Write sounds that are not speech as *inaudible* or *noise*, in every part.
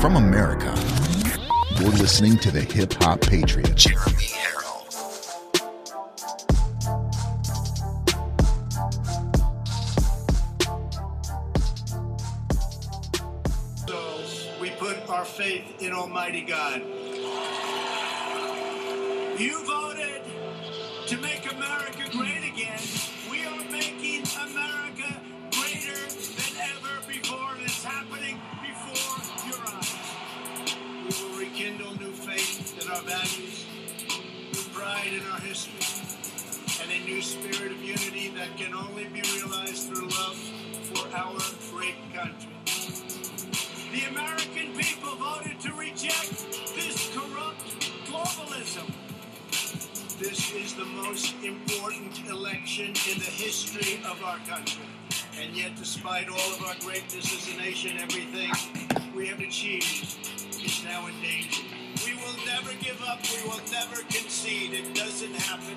from America, you're listening to the Hip Hop Patriot, Jeremy Herrell. we put our faith in Almighty God. You only be realized through love for our great country. The American people voted to reject this corrupt globalism. This is the most important election in the history of our country. And yet, despite all of our greatness as a nation, everything we have achieved is now in danger. We will never give up. We will never concede. It doesn't happen.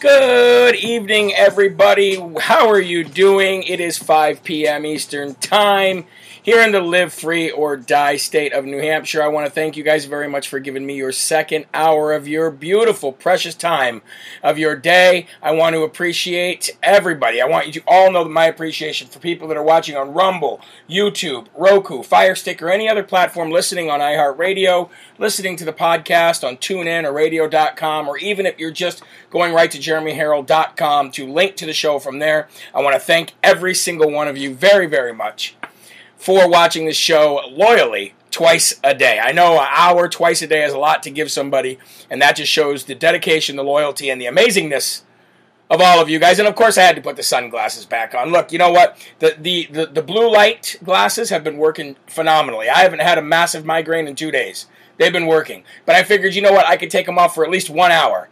Good evening, everybody. How are you doing? It is 5 p.m. Eastern Time here in the live free or die state of New Hampshire. I want to thank you guys very much for giving me your second hour of your beautiful, precious time of your day. I want to appreciate everybody. I want you to all know my appreciation for people that are watching on Rumble, YouTube, Roku, Fire Stick, or any other platform, listening on iHeartRadio, listening to the podcast on TuneIn or Radio.com, or even if you're just going right to JeremyHerrell.com to link to the show from there. I want to thank every single one of you very, very much for watching this show loyally twice a day. I know an hour twice a day is a lot to give somebody, and that just shows the dedication, the loyalty, and the amazingness of all of you guys. And of course, I had to put the sunglasses back on. Look, you know what? The the the, the blue light glasses have been working phenomenally. I haven't had a massive migraine in two days. They've been working, but I figured, you know what? I could take them off for at least one hour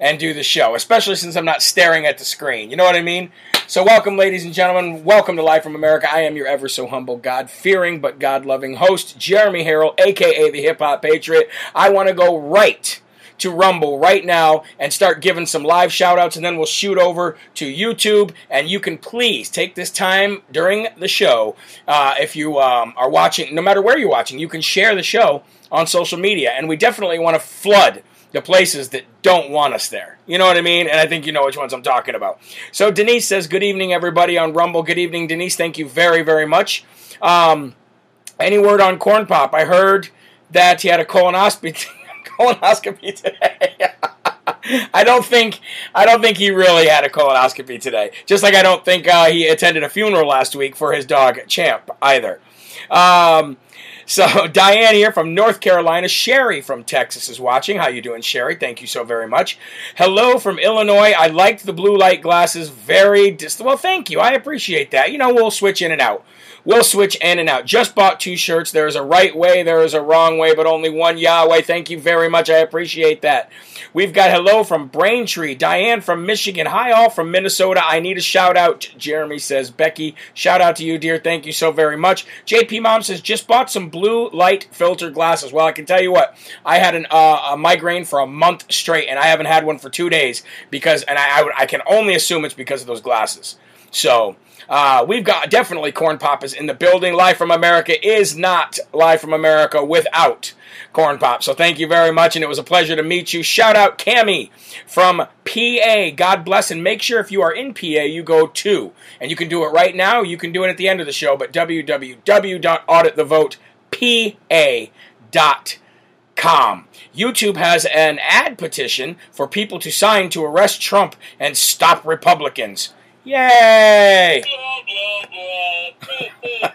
and do the show, especially since I'm not staring at the screen. You know what I mean? So, welcome, ladies and gentlemen. Welcome to Live from America. I am your ever so humble, God fearing, but God loving host, Jeremy Herrell, aka the Hip Hop Patriot. I want to go right to Rumble right now and start giving some live shout outs, and then we'll shoot over to YouTube. And you can please take this time during the show, uh, if you um, are watching, no matter where you're watching, you can share the show on social media. And we definitely want to flood the places that don't want us there. You know what I mean? And I think you know which ones I'm talking about. So Denise says, "Good evening, everybody on Rumble. Good evening, Denise. Thank you very, very much." Um, any word on Corn Pop? I heard that he had a colonoscopy *laughs* colonoscopy today. *laughs* I don't think I don't think he really had a colonoscopy today. Just like I don't think uh, he attended a funeral last week for his dog Champ either. Um, so *laughs* Diane here from North Carolina, Sherry from Texas is watching. How you doing, Sherry? Thank you so very much. Hello from Illinois. I liked the blue light glasses. Very dis- well. Thank you. I appreciate that. You know, we'll switch in and out. We'll switch in and out. Just bought two shirts. There is a right way, there is a wrong way, but only one Yahweh. Thank you very much. I appreciate that. We've got hello from Braintree, Diane from Michigan, hi all from Minnesota. I need a shout out. Jeremy says, Becky, shout out to you, dear. Thank you so very much. JP Mom says, just bought some blue light filter glasses. Well, I can tell you what, I had an, uh, a migraine for a month straight, and I haven't had one for two days because, and I, I, I can only assume it's because of those glasses. So, uh, we've got definitely Corn Pop is in the building. Live from America is not Live from America without Corn Pop. So thank you very much, and it was a pleasure to meet you. Shout out Cami from PA. God bless, and make sure if you are in PA, you go to, and you can do it right now. You can do it at the end of the show, but www.auditthevotepa.com. YouTube has an ad petition for people to sign to arrest Trump and stop Republicans. Yay!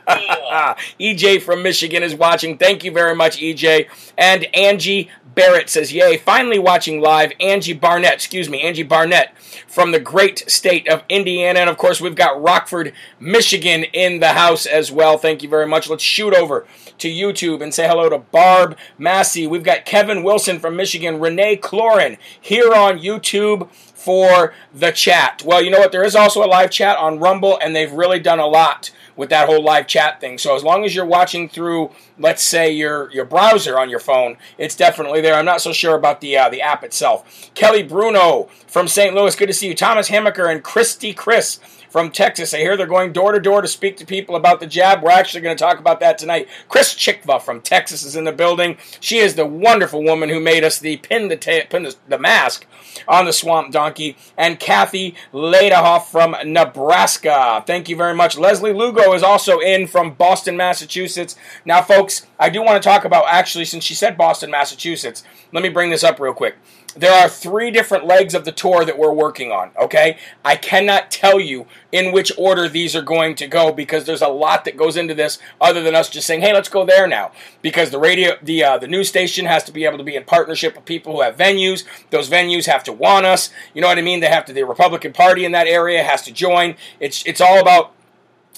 *laughs* EJ from Michigan is watching. Thank you very much, EJ. And Angie Barrett says, Yay, finally watching live. Angie Barnett, excuse me, Angie Barnett from the great state of Indiana. And of course, we've got Rockford, Michigan in the house as well. Thank you very much. Let's shoot over to YouTube and say hello to Barb Massey. We've got Kevin Wilson from Michigan, Renee Clorin here on YouTube for the chat. Well, you know what? There is also a live chat on Rumble, and they've really done a lot with that whole live chat thing. So as long as you're watching through, let's say your your browser on your phone, it's definitely there. I'm not so sure about the uh, the app itself. Kelly Bruno from St. Louis, good to see you. Thomas Hammaker and Christy Chris from Texas. I hear they're going door to door to speak to people about the jab. We're actually going to talk about that tonight. Chris Chikva from Texas is in the building. She is the wonderful woman who made us the pin the ta- pin the, the mask on the Swamp Donkey, and Kathy Ladehoff from Nebraska. Thank you very much. Leslie Lugo is also in from Boston, Massachusetts. Now, folks, I do want to talk about actually, since she said Boston, Massachusetts, let me bring this up real quick there are three different legs of the tour that we're working on, okay? I cannot tell you in which order these are going to go because there's a lot that goes into this other than us just saying, "Hey, let's go there now." Because the radio the uh, the news station has to be able to be in partnership with people who have venues. Those venues have to want us. You know what I mean? They have to the Republican Party in that area has to join. It's it's all about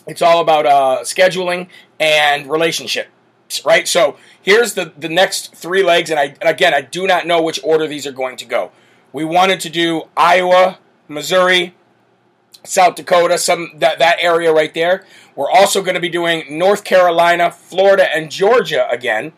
it's all about uh, scheduling and relationship right? So here's the, the next three legs, and, I, and again, I do not know which order these are going to go. We wanted to do Iowa, Missouri, South Dakota, some that, that area right there. We're also going to be doing North Carolina, Florida, and Georgia again.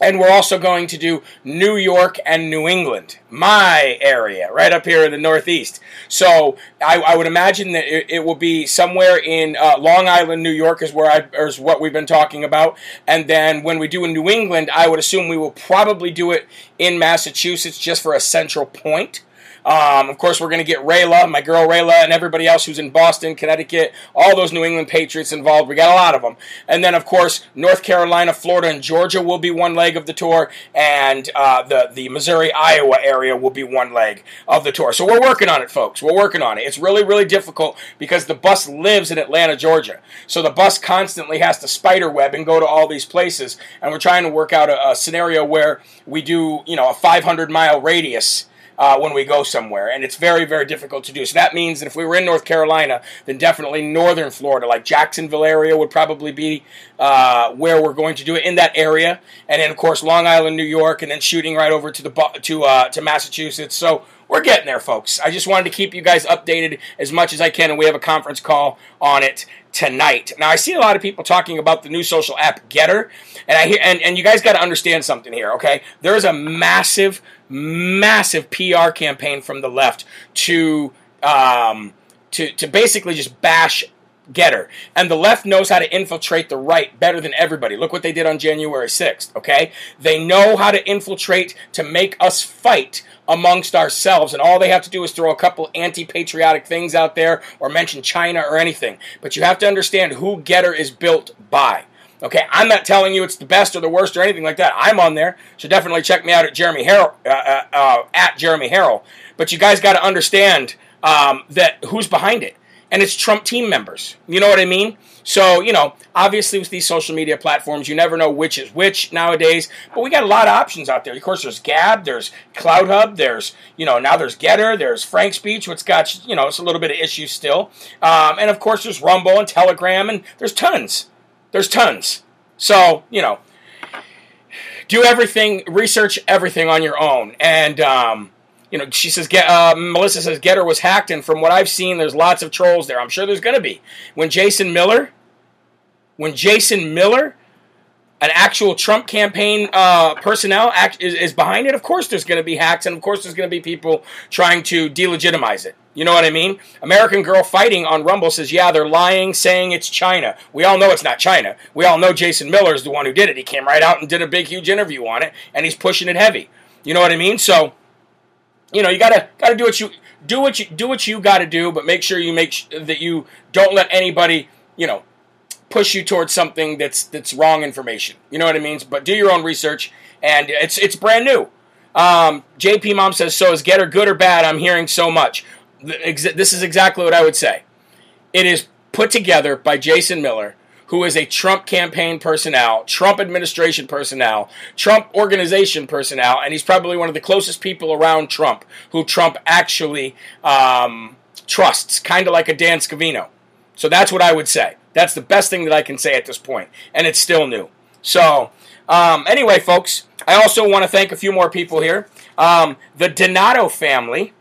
And we're also going to do New York and New England, my area, right up here in the Northeast. So I, I would imagine that it, it, will be somewhere in uh, Long Island, New York, is where I is what we've been talking about. And then when we do in New England, I would assume we will probably do it in Massachusetts just for a central point. Um, of course, we're going to get Rayla, my girl Rayla, and everybody else who's in Boston, Connecticut, all those New England Patriots involved. We got a lot of them. And then, of course, North Carolina, Florida, and Georgia will be one leg of the tour, and uh, the, the Missouri, Iowa area will be one leg of the tour. So we're working on it, folks. We're working on it. It's really, really difficult because the bus lives in Atlanta, Georgia. So the bus constantly has to spider web and go to all these places. And we're trying to work out a, a scenario where we do, you know, a 500 mile radius uh, when we go somewhere, and it's very, very difficult to do. So that means that if we were in North Carolina, then definitely northern Florida, like Jacksonville area, would probably be uh, where we're going to do it in that area, and then of course Long Island, New York, and then shooting right over to the to uh, to Massachusetts. So we're getting there, folks. I just wanted to keep you guys updated as much as I can, and we have a conference call on it tonight. Now, I see a lot of people talking about the new social app Gettr, and I hear, and, and you guys got to understand something here, okay? There is a massive, massive PR campaign from the left to um, to to basically just bash Gettr. And the left knows how to infiltrate the right better than everybody. Look what they did on January 6th, okay? They know how to infiltrate to make us fight amongst ourselves. And all they have to do is throw a couple anti patriotic things out there or mention China or anything. But you have to understand who Gettr is built by. Okay, I'm not telling you it's the best or the worst or anything like that. I'm on there, so definitely check me out at Jeremy Herrell, uh, uh, uh, at Jeremy Herrell. But you guys got to understand um, that who's behind it and it's Trump team members. You know what I mean? So, you know, obviously with these social media platforms, you never know which is which nowadays, but we got a lot of options out there. Of course, there's Gab, there's CloutHub, there's, you know, now there's Gettr, there's Frank Speech, which got, you know, it's a little bit of issues still. Um, and of course, there's Rumble and Telegram, and there's tons. There's tons. So, you know, do everything, research everything on your own. And, um, you know, she says, get, uh, Melissa says, Gettr was hacked, and from what I've seen, there's lots of trolls there. I'm sure there's going to be. When Jason Miller, when Jason Miller, an actual Trump campaign uh, personnel act, is, is behind it, of course there's going to be hacks, and of course there's going to be people trying to delegitimize it. You know what I mean? American Girl Fighting on Rumble says, yeah, they're lying, saying it's China. We all know it's not China. We all know Jason Miller is the one who did it. He came right out and did a big, huge interview on it, and he's pushing it heavy. You know what I mean? So you know, you gotta gotta do what you do what you do what you got to do, but make sure you make sh- that you don't let anybody, you know, push you towards something that's that's wrong information. You know what I mean? But do your own research, and it's it's brand new. Um, JP Mom says, "So is Gettr good or bad?" I'm hearing so much. This is exactly what I would say. It is put together by Jason Miller, who is a Trump campaign personnel, Trump administration personnel, Trump organization personnel, and he's probably one of the closest people around Trump who Trump actually um, trusts, kind of like a Dan Scavino. So that's what I would say. That's the best thing that I can say at this point, and it's still new. So, um, anyway, folks, I also want to thank a few more people here. Um, the Donato family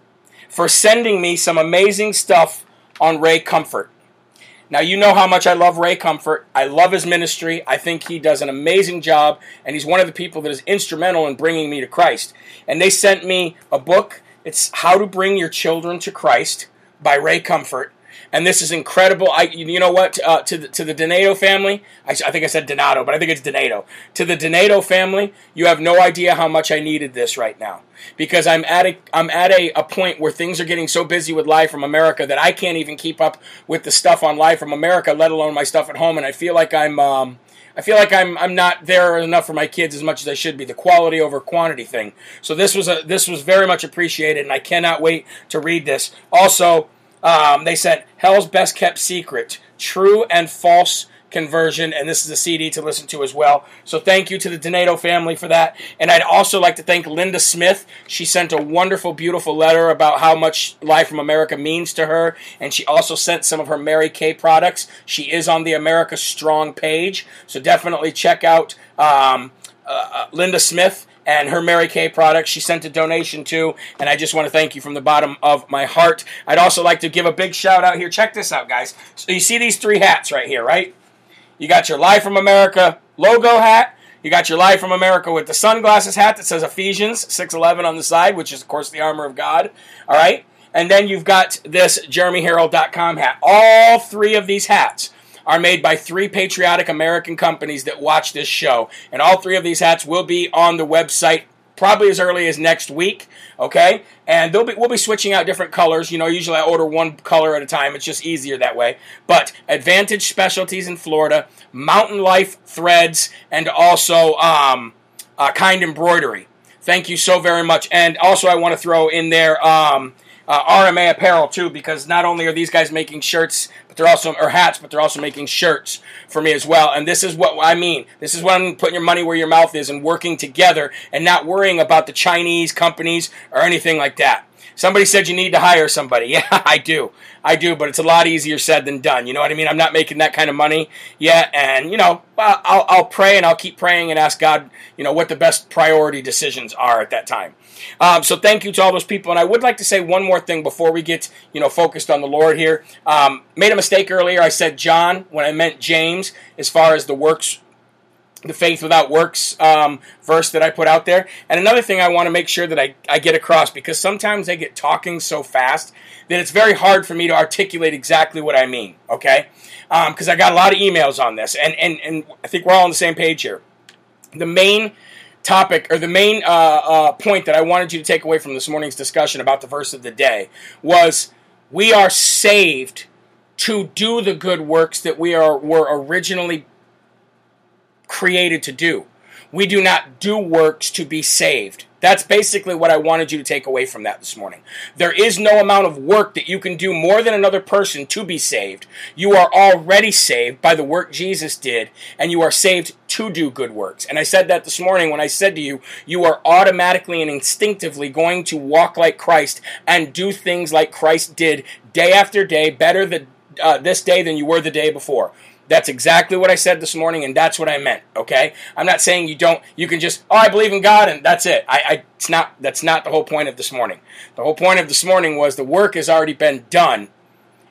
for sending me some amazing stuff on Ray Comfort. Now, you know how much I love Ray Comfort. I love his ministry. I think he does an amazing job, and he's one of the people that is instrumental in bringing me to Christ. And they sent me a book. It's How to Bring Your Children to Christ by Ray Comfort and this is incredible. I, you know what? Uh, to the to the Donato family, I, I, think I said Donato, but I think it's Donato. To the Donato family, you have no idea how much I needed this right now because I'm at a I'm at a, a point where things are getting so busy with Live from America that I can't even keep up with the stuff on Live from America, let alone my stuff at home, and I feel like I'm. Um, I feel like I'm I'm not there enough for my kids as much as I should be. The quality over quantity thing. So this was a this was very much appreciated, and I cannot wait to read this. Also, um, they said Hell's Best Kept Secret, True and False Conversion, and this is a CD to listen to as well. So thank you to the Donato family for that. And I'd also like to thank Linda Smith. She sent a wonderful, beautiful letter about how much Live from America means to her, and she also sent some of her Mary Kay products. She is on the America Strong page, so definitely check out um, uh, uh Linda Smith and her Mary Kay products. She sent a donation to, and I just want to thank you from the bottom of my heart. I'd also like to give a big shout out here. Check this out, guys. So you see these three hats right here, right? You got your Live from America logo hat. You got your Live from America with the sunglasses hat that says Ephesians 6:11 on the side, which is of course the armor of God. All right? And then you've got this JeremyHerrell.com hat. All three of these hats are made by three patriotic American companies that watch this show. And all three of these hats will be on the website probably as early as next week. Okay, and they'll be, we'll be switching out different colors. You know, usually I order one color at a time. It's just easier that way. But Advantage Specialties in Florida, Mountain Life Threads, and also um, uh, Kind Embroidery. Thank you so very much. And also, I want to throw in there um, uh, RMA Apparel too, because not only are these guys making shirts, but they're also or hats, but they're also making shirts for me as well. And this is what I mean. This is when putting your money where your mouth is and working together and not worrying about the Chinese companies or anything like that. Somebody said you need to hire somebody. *laughs* Yeah, I do. I do, but it's a lot easier said than done. You know what I mean? I'm not making that kind of money yet, and you know, I'll, I'll pray and I'll keep praying and ask God, you know, what the best priority decisions are at that time. Um, so thank you to all those people, and I would like to say one more thing before we get, you know, focused on the Lord here. Um, made a mistake earlier. I said John when I meant James, as far as the works the faith without works um, verse that I put out there. And another thing I want to make sure that I, I get across because sometimes I get talking so fast that it's very hard for me to articulate exactly what I mean, okay? Because um, I got a lot of emails on this, and, and, and I think we're all on the same page here. The main topic or the main uh, uh, point that I wanted you to take away from this morning's discussion about the verse of the day was we are saved to do the good works that we are were originally created to do. We do not do works to be saved. That's basically what I wanted you to take away from that this morning. There is no amount of work that you can do more than another person to be saved. You are already saved by the work Jesus did, and you are saved to do good works. And I said that this morning when I said to you, you are automatically and instinctively going to walk like Christ and do things like Christ did day after day, better the, uh, this day than you were the day before. That's exactly what I said this morning, and that's what I meant. Okay, I'm not saying you don't. You can just, oh, I believe in God, and that's it. I, I, it's not. That's not the whole point of this morning. The whole point of this morning was the work has already been done,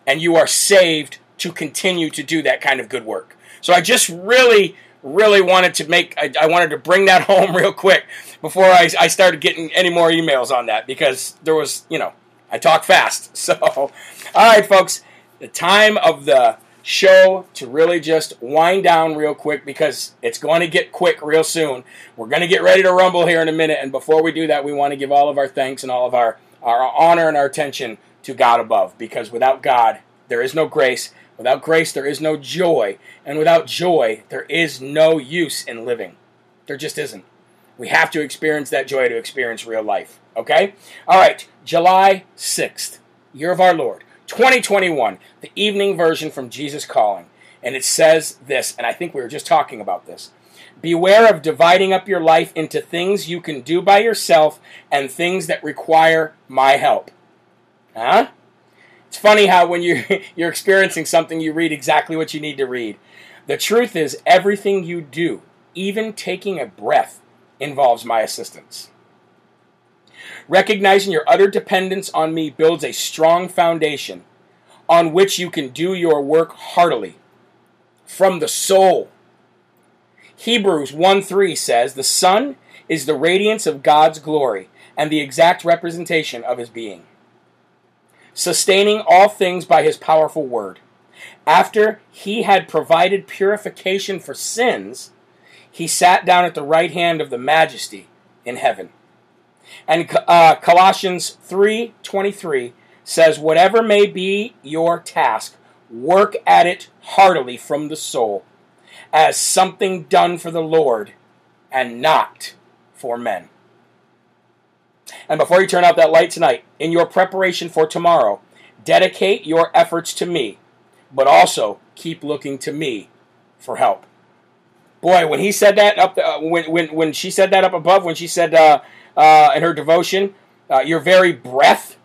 and you are saved to continue to do that kind of good work. So I just really, really wanted to make. I, I wanted to bring that *laughs* home real quick before I, I started getting any more emails on that because there was, you know, I talk fast. *laughs* So, all right, folks, the time of the show to really just wind down real quick because it's going to get quick real soon. We're going to get ready to rumble here in a minute, and before we do that, we want to give all of our thanks and all of our, our honor and our attention to God above because without God, there is no grace. Without grace, there is no joy. And without joy, there is no use in living. There just isn't. We have to experience that joy to experience real life. Okay? All right, July 6th, year of our Lord. 2021, the evening version from Jesus Calling. And it says this, and I think we were just talking about this. Beware of dividing up your life into things you can do by yourself and things that require my help. Huh? It's funny how when you're, *laughs* you're experiencing something, you read exactly what you need to read. The truth is, everything you do, even taking a breath, involves my assistance. Recognizing your utter dependence on me builds a strong foundation on which you can do your work heartily from the soul. Hebrews 1 3 says, The Son is the radiance of God's glory and the exact representation of his being, sustaining all things by his powerful word. After he had provided purification for sins, he sat down at the right hand of the majesty in heaven. And uh, Colossians 3:23 says, "Whatever may be your task, work at it heartily from the soul, as something done for the Lord and not for men." And before you turn out that light tonight, in your preparation for tomorrow, dedicate your efforts to me, but also keep looking to me for help. Boy, when he said that up, the, uh, when when when she said that up above, when she said uh, uh, in her devotion, uh, your very breath,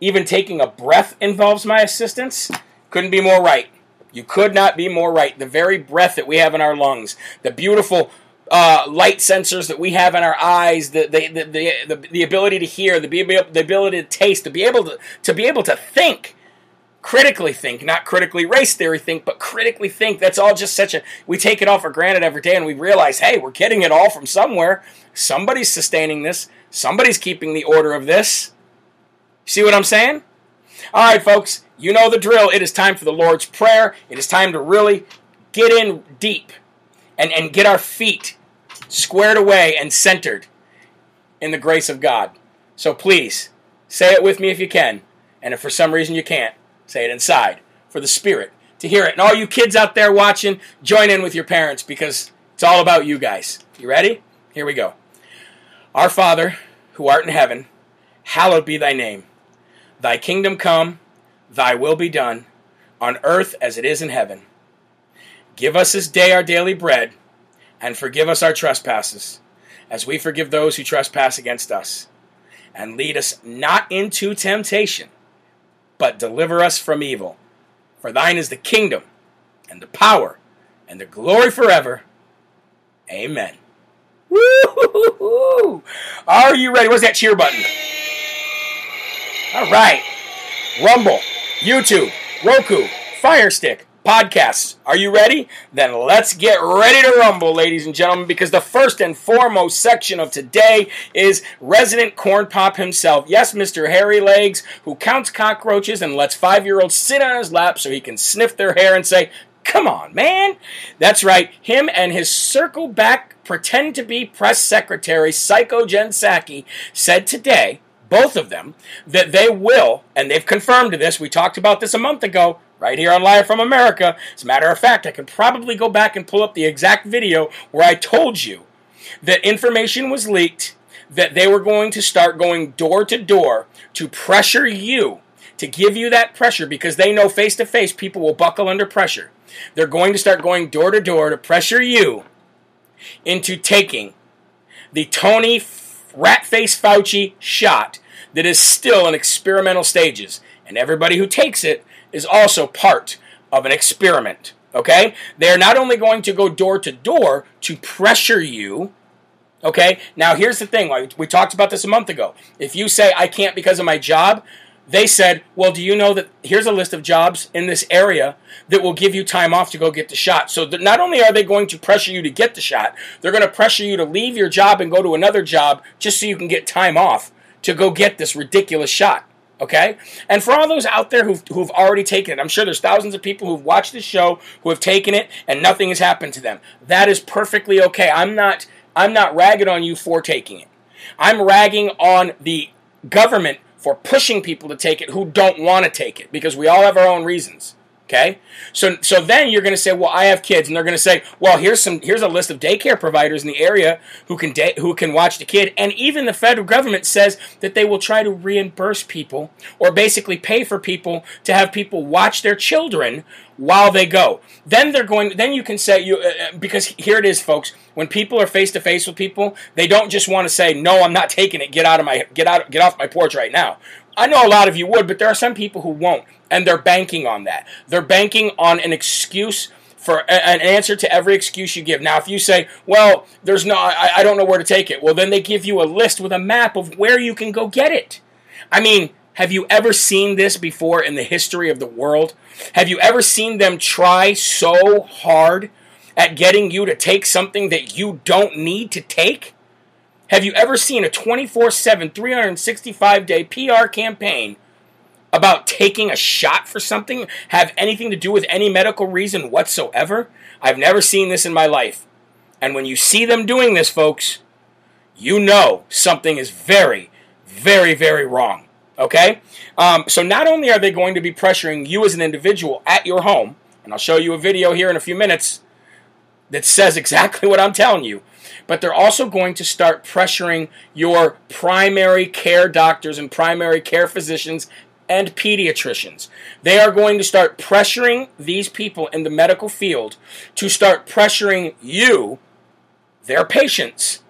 even taking a breath involves my assistance. Couldn't be more right. You could not be more right. The very breath that we have in our lungs, the beautiful uh, light sensors that we have in our eyes, the the, the, the, the, the ability to hear, the, the ability to taste, to be able to, to be able to think critically think, not critically race theory think, but critically think. That's all just such a we take it all for granted every day and we realize, hey, we're getting it all from somewhere. Somebody's sustaining this. Somebody's keeping the order of this. See what I'm saying? All right, folks, you know the drill. It is time for the Lord's Prayer. It is time to really get in deep and, and get our feet squared away and centered in the grace of God. So please, say it with me if you can. And if for some reason you can't, Say it inside for the spirit to hear it. And all you kids out there watching, join in with your parents because it's all about you guys. You ready? Here we go. Our Father, who art in heaven, hallowed be thy name. Thy kingdom come, thy will be done, on earth as it is in heaven. Give us this day our daily bread, and forgive us our trespasses, as we forgive those who trespass against us. And lead us not into temptation but deliver us from evil. For thine is the kingdom, and the power, and the glory forever. Amen. Woo! Are you ready? Where's that cheer button? All right. Rumble, YouTube, Roku, Fire Stick, podcasts. Are you ready? Then let's get ready to rumble, ladies and gentlemen, because the first and foremost section of today is resident corn pop himself. Yes, Mr. Hairy Legs, who counts cockroaches and lets five year olds sit on his lap so he can sniff their hair and say, Come on, man. That's right. Him and his circle back, pretend to be press secretary, Psycho Jen Psaki, said today, both of them, that they will, and they've confirmed this, we talked about this a month ago, right here on Live from America. As a matter of fact, I can probably go back and pull up the exact video where I told you that information was leaked that they were going to start going door to door to pressure you, to give you that pressure because they know face to face people will buckle under pressure. They're going to start going door to door to pressure you into taking the Tony Ratface Fauci shot that is still in experimental stages. And everybody who takes it is also part of an experiment. Okay? They're not only going to go door to door to pressure you. Okay? Now, here's the thing. We talked about this a month ago. If you say, I can't because of my job, they said, Well, do you know that here's a list of jobs in this area that will give you time off to go get the shot? So not only are they going to pressure you to get the shot, they're going to pressure you to leave your job and go to another job just so you can get time off to go get this ridiculous shot. Okay? And for all those out there who've, who've already taken it, I'm sure there's thousands of people who've watched this show who have taken it and nothing has happened to them. That is perfectly okay. I'm not I'm not ragging on you for taking it. I'm ragging on the government for pushing people to take it who don't want to take it because we all have our own reasons. Okay, so so then you're going to say, well, I have kids, and they're going to say, well, here's some here's a list of daycare providers in the area who can who can watch the kid, and even the federal government says that they will try to reimburse people or basically pay for people to have people watch their children while they go. Then they're going. Then you can say you uh, because here it is, folks. When people are face to face with people, they don't just want to say, no, I'm not taking it. Get out of my get out get off my porch right now. I know a lot of you would, but there are some people who won't, and they're banking on that. They're banking on an excuse for an answer to every excuse you give. Now, if you say, "Well, there's no, I, I don't know where to take it," well, then they give you a list with a map of where you can go get it. I mean, have you ever seen this before in the history of the world? Have you ever seen them try so hard at getting you to take something that you don't need to take? Have you ever seen a 24 7, 365 day PR campaign about taking a shot for something have anything to do with any medical reason whatsoever? I've never seen this in my life. And when you see them doing this, folks, you know something is very, very, very wrong. Okay? Um, so not only are they going to be pressuring you as an individual at your home, and I'll show you a video here in a few minutes that says exactly what I'm telling you but they're also going to start pressuring your primary care doctors and primary care physicians and pediatricians. They are going to start pressuring these people in the medical field to start pressuring you, their patients,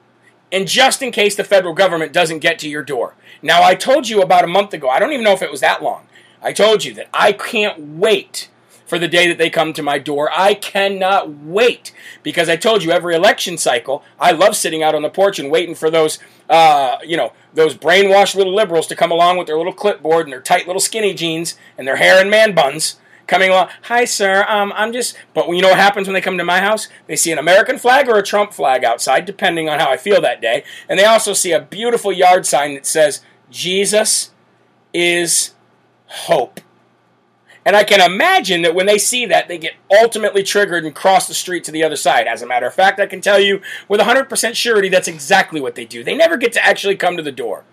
and just in case the federal government doesn't get to your door. Now, I told you about a month ago, I don't even know if it was that long. I told you that I can't wait for the day that they come to my door. I cannot wait because I told you every election cycle, I love sitting out on the porch and waiting for those, uh, you know, those brainwashed little liberals to come along with their little clipboard and their tight little skinny jeans and their hair and man buns coming along. Hi, sir. Um, I'm just. But you know what happens when they come to my house? They see an American flag or a Trump flag outside, depending on how I feel that day. And they also see a beautiful yard sign that says, Jesus is hope. And I can imagine that when they see that, they get ultimately triggered and cross the street to the other side. As a matter of fact, I can tell you with 100% surety that's exactly what they do. They never get to actually come to the door.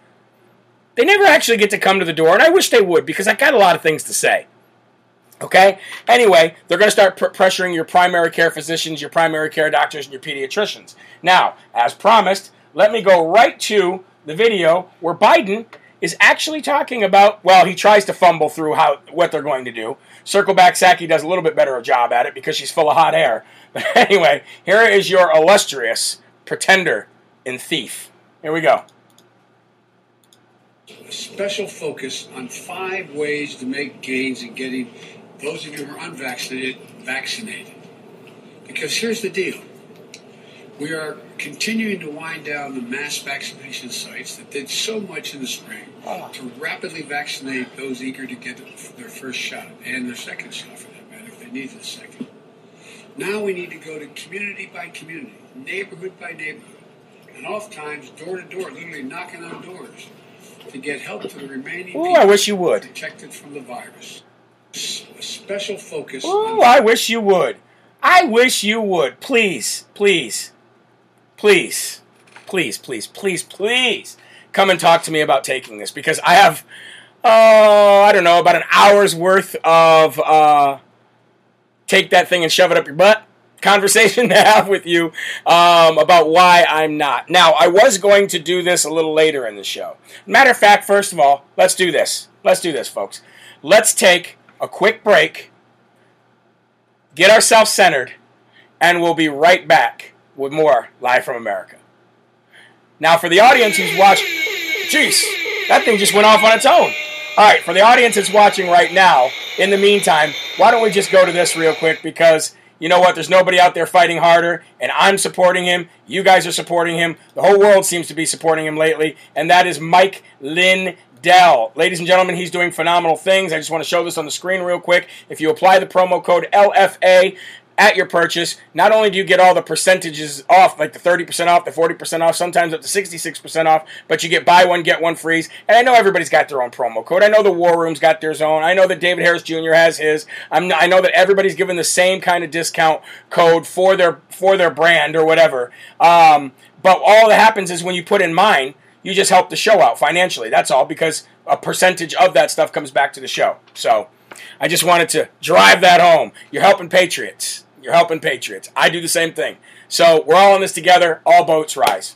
They never actually get to come to the door, and I wish they would because I got a lot of things to say. Okay? Anyway, they're going to start pr- pressuring your primary care physicians, your primary care doctors, and your pediatricians. Now, as promised, let me go right to the video where Biden is actually talking about. Well, he tries to fumble through how what they're going to do. Circle back, Psaki does a little bit better a job at it because she's full of hot air. *laughs* But anyway, here is your illustrious pretender and thief. Here we go. Special focus on five ways to make gains in getting those of you who are unvaccinated vaccinated. Because here's the deal we are continuing to wind down the mass vaccination sites that did so much in the spring ah. to rapidly vaccinate those eager to get their first shot and their second shot for that matter if they need the second. Now we need to go to community by community, neighborhood by neighborhood, and oftentimes door to door, literally knocking on doors to get help to the remaining Ooh, people I wish you would. protected from the virus. A special focus Ooh, on I wish you would. I wish you would. Please, please, please, please, please, please, please come and talk to me about taking this because I have, oh, I don't know, about an hour's worth of uh, take that thing and shove it up your butt conversation *laughs* to have with you um, about why I'm not. Now, I was going to do this a little later in the show. Matter of fact, first of all, let's do this. Let's do this, folks. Let's take a quick break, get ourselves centered, and we'll be right back with more Live from America. Now, for the audience who's watching, jeez, that thing just went off on its own. All right, for the audience that's watching right now, in the meantime, why don't we just go to this real quick because you know what? There's nobody out there fighting harder, and I'm supporting him. You guys are supporting him. The whole world seems to be supporting him lately, and that is Mike Lindell. Ladies and gentlemen, he's doing phenomenal things. I just want to show this on the screen real quick. If you apply the promo code LFA, at your purchase, not only do you get all the percentages off, like the 30% off, the 40% off, sometimes up to 66% off, but you get buy one, get one free. And I know everybody's got their own promo code. I know the War Room's got theirs own. I know that David Harris Jr. has his. I'm, I know that everybody's given the same kind of discount code for their for their brand or whatever. Um, but all that happens is when you put in mine, you just help the show out financially. That's all because a percentage of that stuff comes back to the show. So I just wanted to drive that home. You're helping patriots. You're helping patriots. I do the same thing. So we're all in this together. All boats rise.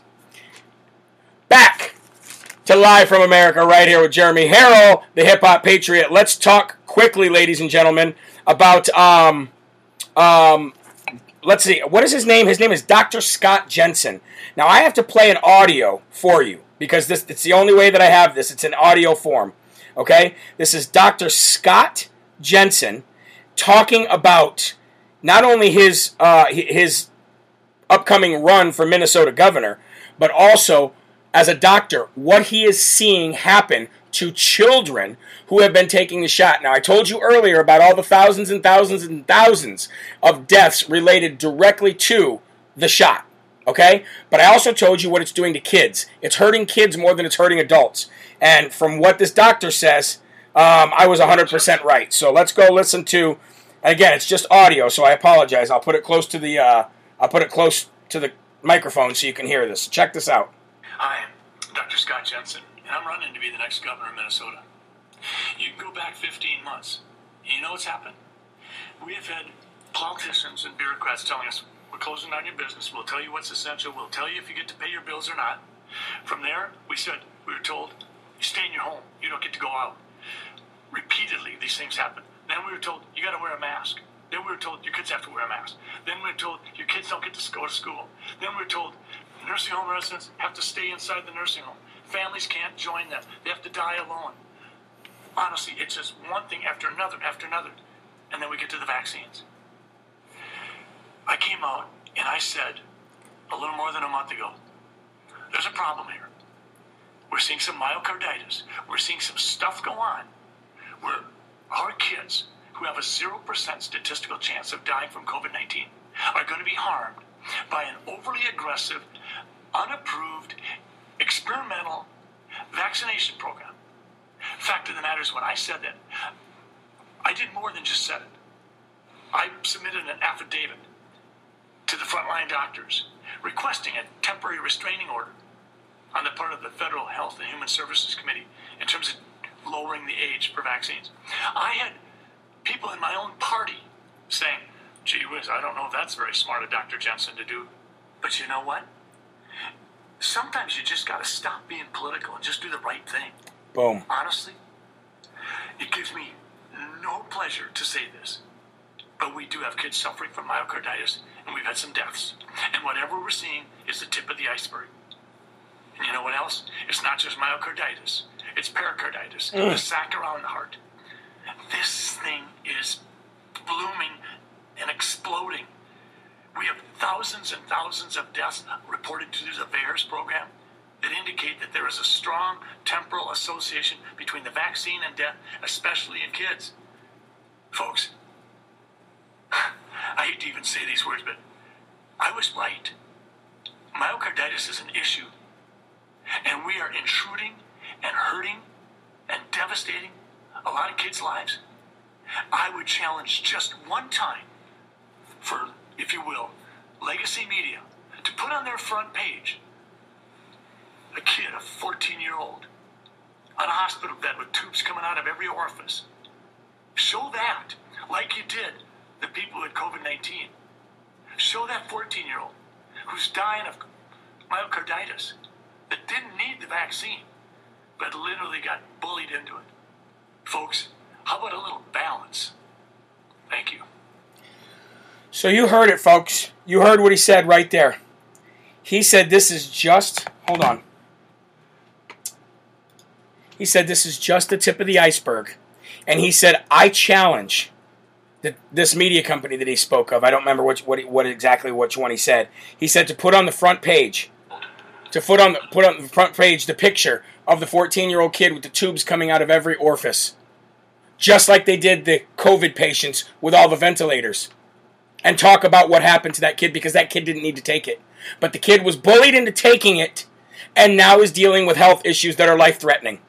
Back to Live from America right here with Jeremy Herrell, the hip hop patriot. Let's talk quickly, ladies and gentlemen, about um um let's see, what is his name? His name is Dr. Scott Jensen. Now I have to play an audio for you because this it's the only way that I have this. It's in audio form. Okay? This is Dr. Scott Jensen talking about not only his uh, his upcoming run for Minnesota governor, but also as a doctor what he is seeing happen to children who have been taking the shot. Now, I told you earlier about all the thousands and thousands and thousands of deaths related directly to the shot. Okay? But I also told you what it's doing to kids. It's hurting kids more than it's hurting adults. And from what this doctor says, um, I was 100% right. So let's go listen to. Again, it's just audio, so I apologize. I'll put it close to the. Uh, I'll put it close to the microphone so you can hear this. Check this out. Hi, I'm Dr. Scott Jensen, and I'm running to be the next governor of Minnesota. You can go back 15 months. You know what's happened? We have had politicians and bureaucrats telling us we're closing down your business. We'll tell you what's essential. We'll tell you if you get to pay your bills or not. From there, we said we were told you stay in your home. You don't get to go out. Repeatedly, these things happen. Then we were told you got to wear a mask. Then we were told your kids have to wear a mask. Then we were told your kids don't get to go to school. Then we were told nursing home residents have to stay inside the nursing home. Families can't join them. They have to die alone. Honestly, it's just one thing after another after another. And then we get to the vaccines. I came out and I said a little more than a month ago there's a problem here. We're seeing some myocarditis. We're seeing some stuff go on where our kids who have a 0% statistical chance of dying from COVID 19 are going to be harmed by an overly aggressive, unapproved, experimental vaccination program. Fact of the matter is, when I said that, I did more than just said it. I submitted an affidavit to the frontline doctors requesting a temporary restraining order on the part of the Federal Health and Human Services Committee in terms of lowering the age for vaccines. I had people in my own party saying, gee whiz, I don't know if that's very smart of Dr. Jensen to do. But you know what? Sometimes you just got to stop being political and just do the right thing. Boom. Honestly, it gives me no pleasure to say this, but we do have kids suffering from myocarditis, and we've had some deaths. And whatever we're seeing is the tip of the iceberg. And you know what else? It's not just myocarditis, it's pericarditis, mm. the sac around the heart. This thing is blooming and exploding. We have thousands and thousands of deaths reported to the VAERS program that indicate that there is a strong temporal association between the vaccine and death, especially in kids. Folks, *sighs* I hate to even say these words, but I was right. Myocarditis is an issue, and we are intruding and hurting and devastating a lot of kids' lives. I would challenge just one time for, if you will, legacy media to put on their front page a kid, a 14 year old, on a hospital bed with tubes coming out of every orifice. Show that, like you did the people with COVID 19. Show that 14 year old who's dying of myocarditis that didn't need the vaccine, but literally got bullied into it. Folks, how about a little balance? Thank you. So you heard it, folks. You heard what he said right there. He said this is just, hold on. He said this is just the tip of the iceberg. And he said, I challenge this media company that he spoke of. I don't remember which, what, what exactly which one he said. He said to put on the front page, to put on the, put on the front page the picture of the 14 year old kid with the tubes coming out of every orifice. Just like they did the COVID patients with all the ventilators. And talk about what happened to that kid because that kid didn't need to take it. But the kid was bullied into taking it and now is dealing with health issues that are life threatening.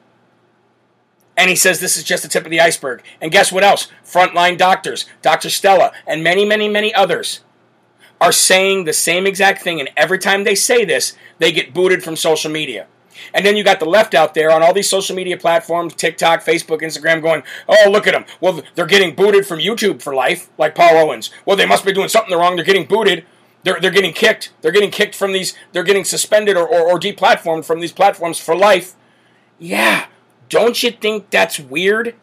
And he says this is just the tip of the iceberg. And guess what else? Frontline doctors, Dr. Stella, and many, many, many others are saying the same exact thing. And every time they say this, they get booted from social media. And then you got the left out there on all these social media platforms, TikTok, Facebook, Instagram, going, oh, look at them. Well, they're getting booted from YouTube for life, like Paul Owens. Well, they must be doing something wrong. They're getting booted. They're, they're getting kicked. They're getting kicked from these, they're getting suspended or, or, or deplatformed from these platforms for life. Yeah. Don't you think that's weird?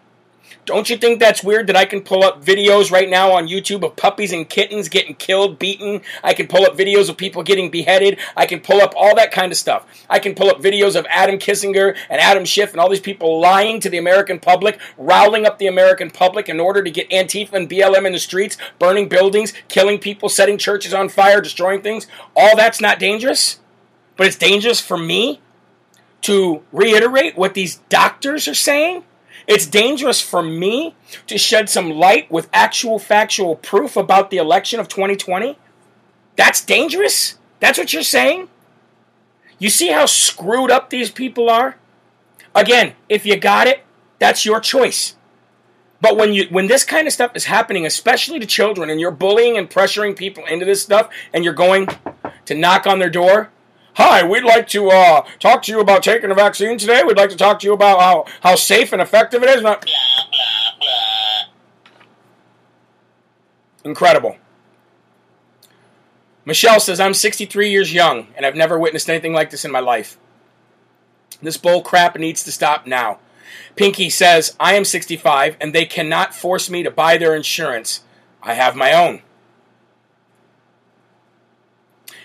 Don't you think that's weird that I can pull up videos right now on YouTube of puppies and kittens getting killed, beaten? I can pull up videos of people getting beheaded. I can pull up all that kind of stuff. I can pull up videos of Adam Kinzinger and Adam Schiff and all these people lying to the American public, riling up the American public in order to get Antifa and BLM in the streets, burning buildings, killing people, setting churches on fire, destroying things. All that's not dangerous, but it's dangerous for me to reiterate what these doctors are saying it's dangerous for me to shed some light with actual factual proof about the election of 2020. That's dangerous? That's what you're saying? You see how screwed up these people are? Again, if you got it, that's your choice. But when you when this kind of stuff is happening, especially to children, and you're bullying and pressuring people into this stuff, and you're going to knock on their door, Hi, we'd like to uh, talk to you about taking a vaccine today. We'd like to talk to you about how, how safe and effective it is. Blah. Incredible. Michelle says, I'm 63 years young, and I've never witnessed anything like this in my life. This bull crap needs to stop now. Pinky says, I am 65, and they cannot force me to buy their insurance. I have my own.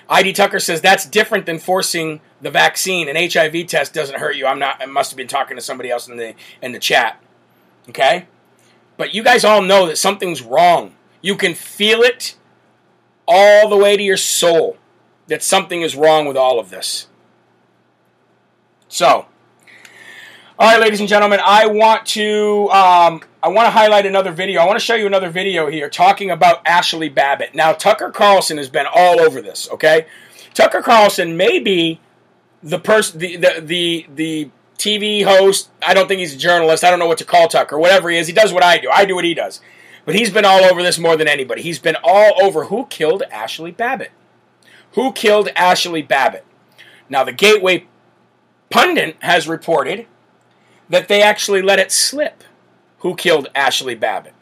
ID Tucker says that's different than forcing the vaccine. An HIV test doesn't hurt you. I'm not. I must have been talking to somebody else in the in the chat. Okay, but you guys all know that something's wrong. You can feel it all the way to your soul that something is wrong with all of this. So, all right, ladies and gentlemen, I want to um, I want to highlight another video. I want to show you another video here talking about Ashli Babbitt. Now, Tucker Carlson has been all over this. Okay, Tucker Carlson may be the person, the, the the the TV host. I don't think he's a journalist. I don't know what to call Tucker. Whatever he is, he does what I do. I do what he does. But he's been all over this more than anybody. He's been all over who killed Ashli Babbitt. Who killed Ashli Babbitt? Now, the Gateway pundit has reported that they actually let it slip who killed Ashli Babbitt.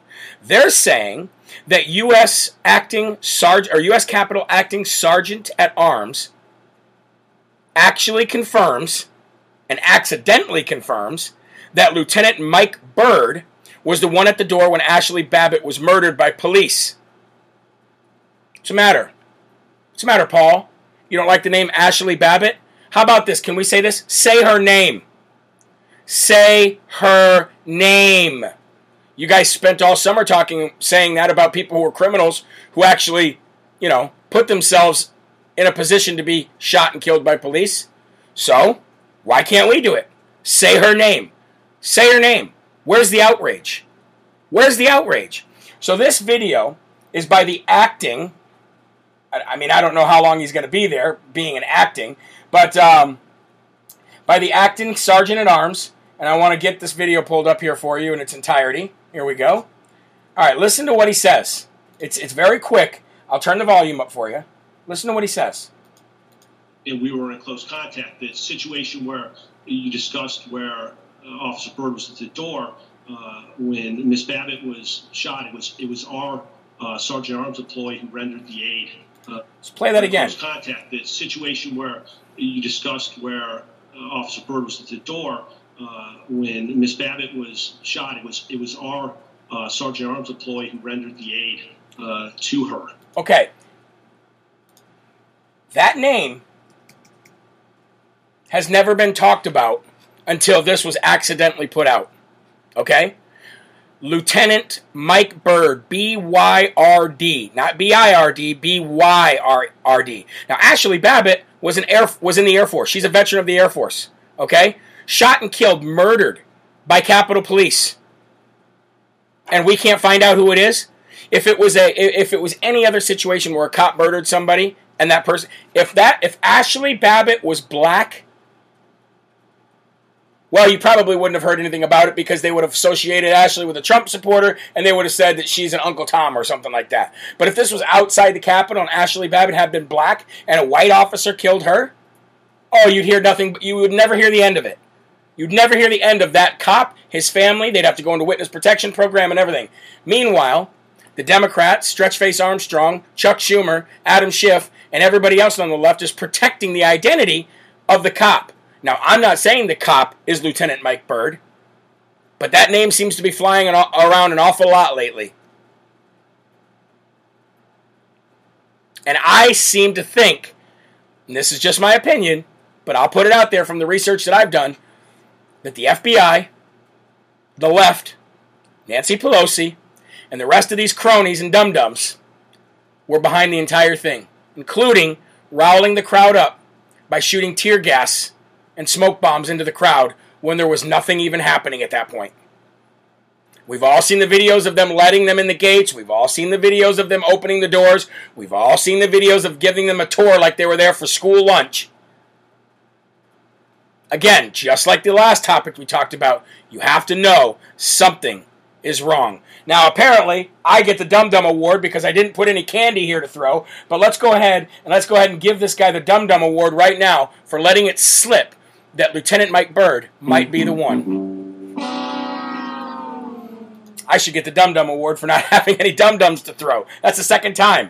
They're saying that U.S. acting sergeant or U.S. Capitol acting sergeant at arms actually confirms and accidentally confirms that Lieutenant Mike Byrd was the one at the door when Ashli Babbitt was murdered by police. What's the matter? What's the matter, Paul? You don't like the name Ashli Babbitt? How about this? Can we say this? Say her name. Say her name. You guys spent all summer talking, saying that about people who were criminals who actually, you know, put themselves in a position to be shot and killed by police. So, why can't we do it? Say her name. Say her name. Where's the outrage? Where's the outrage? So, this video is by the acting. I mean, I don't know how long he's going to be there, being an acting, but um, by the acting sergeant at arms and I want to get this video pulled up here for you in its entirety. Here we go. All right, listen to what he says. It's, it's very quick. I'll turn the volume up for you. Listen to what he says. And we were in close contact. The situation where you discussed where uh, Officer Byrd was at the door uh, when Miss Babbitt was shot, it was it was our uh, Sergeant Arms employee who rendered the aid. Uh, Let's play that again. Close contact. The situation where you discussed where uh, Officer Byrd was at the door uh, when Miss Babbitt was shot, it was it was our uh, Sergeant Arms employee who rendered the aid uh, to her. Okay, that name has never been talked about until this was accidentally put out. Okay, Lieutenant Mike Byrd, B Y R D, not B I R D, B Y R R D. Now, Ashli Babbitt was an air was in the Air Force. She's a veteran of the Air Force. Okay, shot and killed, murdered by Capitol Police. And we can't find out who it is. If it was a if it was any other situation where a cop murdered somebody and that person if that if Ashli Babbitt was black, well, you probably wouldn't have heard anything about it because they would have associated Ashli with a Trump supporter and they would have said that she's an Uncle Tom or something like that. But if this was outside the Capitol and Ashli Babbitt had been black and a white officer killed her, oh, you'd hear nothing, you would never hear the end of it. You'd never hear the end of that cop, his family. They'd have to go into witness protection program and everything. Meanwhile, the Democrats, Stretch Face Armstrong, Chuck Schumer, Adam Schiff, and everybody else on the left is protecting the identity of the cop. Now, I'm not saying the cop is Lieutenant Mike Byrd, but that name seems to be flying around an awful lot lately. And I seem to think, and this is just my opinion, but I'll put it out there from the research that I've done, that the FBI, the left, Nancy Pelosi, and the rest of these cronies and dum dums were behind the entire thing, including riling the crowd up by shooting tear gas and smoke bombs into the crowd when there was nothing even happening at that point. We've all seen the videos of them letting them in the gates. We've all seen the videos of them opening the doors. We've all seen the videos of giving them a tour like they were there for school lunch. Again, just like the last topic we talked about, you have to know something is wrong. Now, apparently, I get the Dum Dum Award because I didn't put any candy here to throw, but let's go ahead and let's go ahead and give this guy the Dum Dum Award right now for letting it slip that Lieutenant Mike Byrd might be the one. I should get the Dum Dum Award for not *laughs* having any Dum Dums to throw. That's the second time.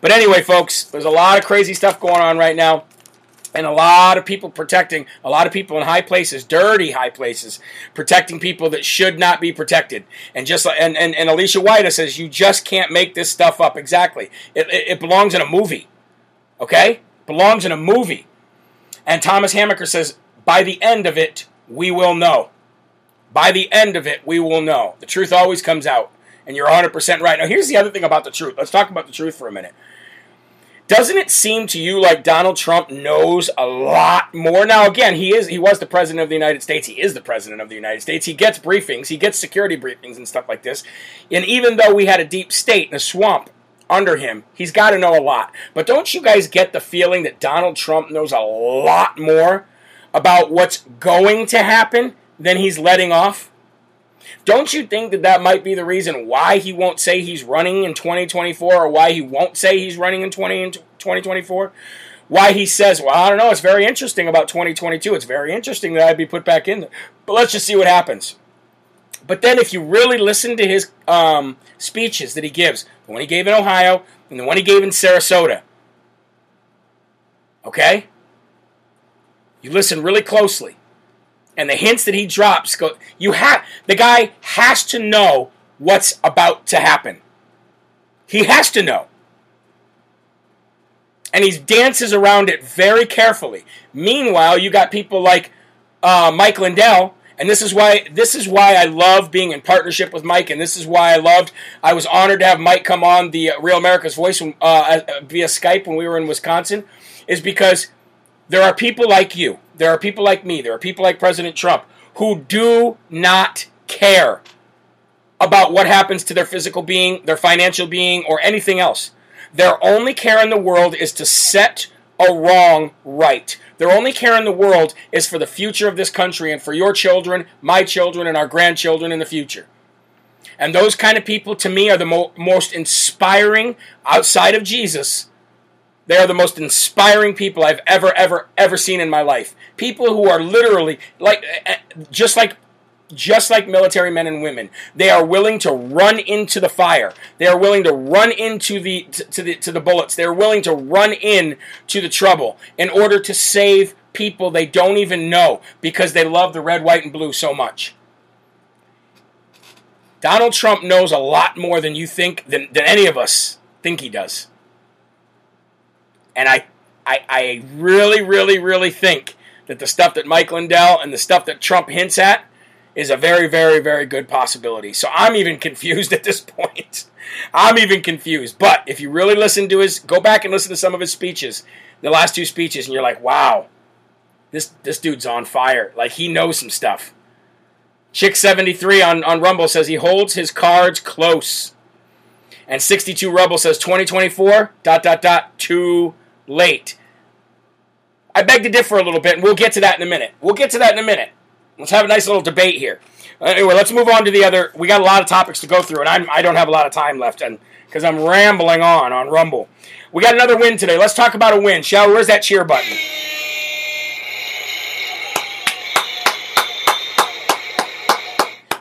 But anyway, folks, there's a lot of crazy stuff going on right now. And a lot of people protecting, a lot of people in high places, dirty high places, protecting people that should not be protected. And just and, and, and Alicia White says, you just can't make this stuff up. Exactly. It, it, it belongs in a movie. Okay? Belongs in a movie. And Thomas Hammaker says, by the end of it, we will know. By the end of it, we will know. The truth always comes out. And you're 100% right. Now, here's the other thing about the truth. Let's talk about the truth for a minute. Doesn't it seem to you like Donald Trump knows a lot more? Now, again, he is he was the president of the United States. He is the president of the United States. He gets briefings, he gets security briefings and stuff like this. And even though we had a deep state and a swamp under him, he's got to know a lot. But don't you guys get the feeling that Donald Trump knows a lot more about what's going to happen than he's letting off? Don't you think that that might be the reason why he won't say he's running in 2024 or why he won't say he's running in 20 in 2024? Why he says, well, I don't know, it's very interesting about 2022. It's very interesting that I'd be put back in there. But let's just see what happens. But then if you really listen to his um, speeches that he gives, the one he gave in Ohio and the one he gave in Sarasota, okay? You listen really closely and the hints that he drops go you have the guy has to know what's about to happen. He has to know. And he dances around it very carefully. Meanwhile you got people like uh, mike lindell and this is why this is why I love being in partnership with Mike, and this is why I loved. I was honored to have Mike come on the Real America's Voice uh, uh, via Skype when we were in Wisconsin, is because there are people like you, there are people like me, there are people like President Trump who do not care about what happens to their physical being, their financial being, or anything else. Their only care in the world is to set a wrong right. Their only care in the world is for the future of this country and for your children, my children, and our grandchildren in the future. And those kind of people, to me, are the mo- most inspiring outside of Jesus they are the most inspiring people I've ever, ever, ever seen in my life. People who are literally like, eh, eh, just like, just like military men and women. They are willing to run into the fire. They are willing to run into the to the to the bullets. They are willing to run in to the trouble in order to save people they don't even know because they love the red, white, and blue so much. Donald Trump knows a lot more than you think than, than any of us think he does. And I, I, I really, really, really think that the stuff that Mike Lindell and the stuff that Trump hints at is a very, very, very good possibility. So I'm even *laughs* confused at this point. I'm even confused. But if you really listen to his, go back and listen to some of his speeches, the last two speeches, and you're like, wow, this this dude's on fire. Like he knows some stuff. Chick73 on, on Rumble says he holds his cards close. And 62 Rebel says 2024, dot, dot, dot, too late. I beg to differ a little bit, and we'll get to that in a minute. We'll get to that in a minute. Let's have a nice little debate here. Anyway, let's move on to the other. We got a lot of topics to go through, and I'm, I do not have a lot of time left, and because I'm rambling on on Rumble. We got another win today. Let's talk about a win, shall? We? Where's that cheer button?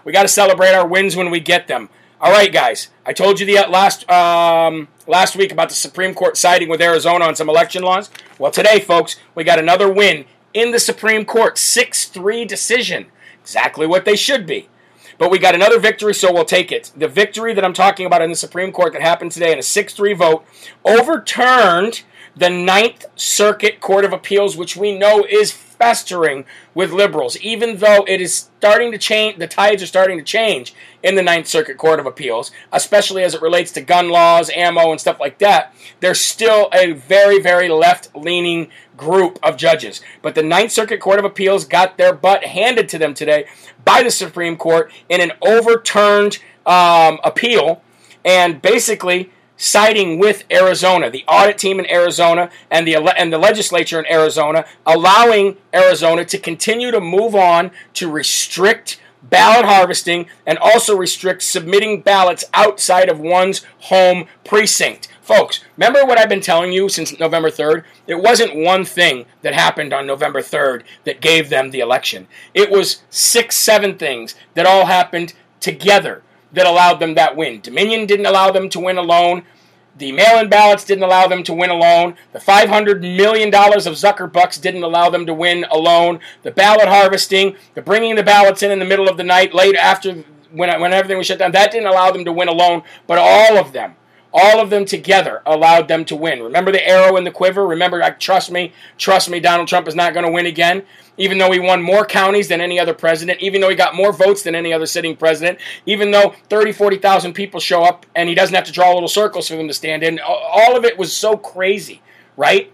We got to celebrate our wins when we get them. All right, guys. I told you the uh, last um, last week about the Supreme Court siding with Arizona on some election laws. Well, today, folks, we got another win in the Supreme Court, six three decision. Exactly what they should be. But we got another victory, so we'll take it. The victory that I'm talking about in the Supreme Court that happened today in a 6 3 vote overturned the Ninth Circuit Court of Appeals, which we know is festering with liberals, even though it is starting to change, the tides are starting to change in the Ninth Circuit Court of Appeals, especially as it relates to gun laws, ammo, and stuff like that. There's still a very, very left leaning group of judges. But the Ninth Circuit Court of Appeals got their butt handed to them today by the Supreme Court in an overturned um, appeal. And basically, siding with Arizona, the audit team in Arizona, and the and the legislature in Arizona, allowing Arizona to continue to move on to restrict ballot harvesting and also restrict submitting ballots outside of one's home precinct. Folks, remember what I've been telling you since November 3rd? It wasn't one thing that happened on November 3rd that gave them the election. It was six, seven things that all happened together that allowed them that win. Dominion didn't allow them to win alone. The mail-in ballots didn't allow them to win alone. The $500 million of Zucker bucks didn't allow them to win alone. The ballot harvesting, the bringing the ballots in in the middle of the night, late after when, when everything was shut down, that didn't allow them to win alone. But all of them, all of them together allowed them to win. Remember the arrow in the quiver? Remember, I trust me, trust me, Donald Trump is not going to win again even though he won more counties than any other president, even though he got more votes than any other sitting president, even though 30, 40,000 people show up and he doesn't have to draw little circles for them to stand in. All of it was so crazy, right?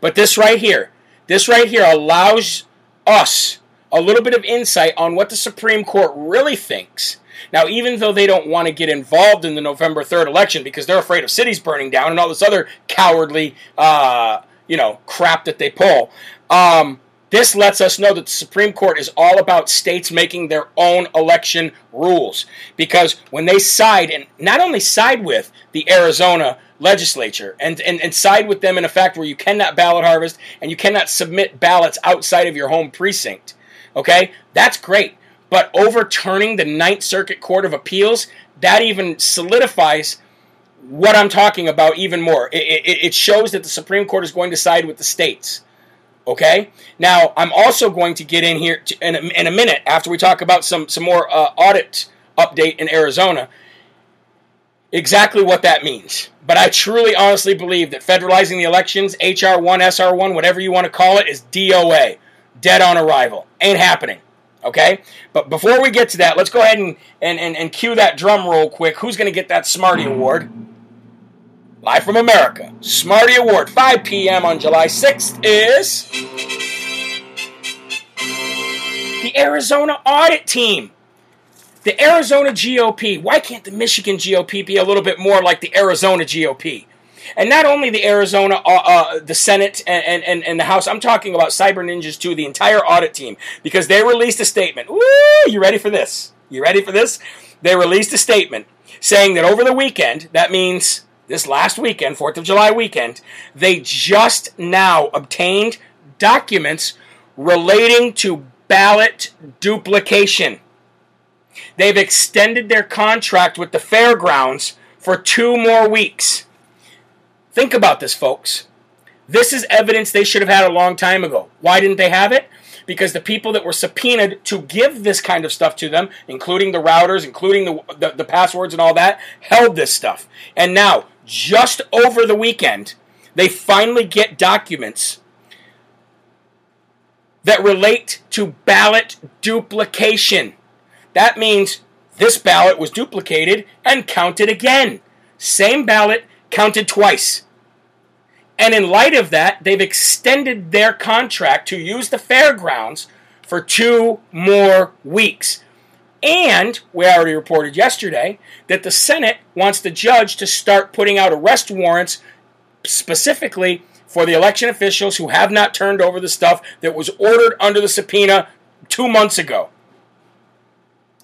But this right here, this right here allows us a little bit of insight on what the Supreme Court really thinks. Now, even though they don't want to get involved in the November 3rd election because they're afraid of cities burning down and all this other cowardly, uh, you know, crap that they pull, um, this lets us know that the Supreme Court is all about states making their own election rules. Because when they side, and not only side with the Arizona legislature and, and, and side with them in a fact where you cannot ballot harvest and you cannot submit ballots outside of your home precinct, okay, that's great. But overturning the Ninth Circuit Court of Appeals, that even solidifies what I'm talking about even more. It, it, it shows that the Supreme Court is going to side with the states. Okay. Now I'm also going to get in here to, in, a, in, a, minute after we talk about some some more uh, audit update in Arizona. Exactly what that means. But I truly, honestly believe that federalizing the elections, HR one, SR one, whatever you want to call it, is DOA, dead on arrival. Ain't happening. Okay. But before we get to that, let's go ahead and and and, and cue that drum roll quick. Who's going to get that Smarty Award? Live from America, Smarty Award, 5 p.m. on July 6th is the Arizona Audit Team. The Arizona GOP. Why can't the Michigan GOP be a little bit more like the Arizona GOP? And not only the Arizona, uh, uh, the Senate and, and, and the House, I'm talking about Cyber Ninjas too, the entire audit team, because they released a statement. Woo! You ready for this? You ready for this? They released a statement saying that over the weekend, that means this last weekend, 4th of July weekend, they just now obtained documents relating to ballot duplication. They've extended their contract with the fairgrounds for two more weeks. Think about this, folks. This is evidence they should have had a long time ago. Why didn't they have it? Because the people that were subpoenaed to give this kind of stuff to them, including the routers, including the, the, the passwords and all that, held this stuff. And now, just over the weekend, they finally get documents that relate to ballot duplication. That means this ballot was duplicated and counted again. Same ballot counted twice. And in light of that, they've extended their contract to use the fairgrounds for two more weeks. And we already reported yesterday that the Senate wants the judge to start putting out arrest warrants specifically for the election officials who have not turned over the stuff that was ordered under the subpoena two months ago.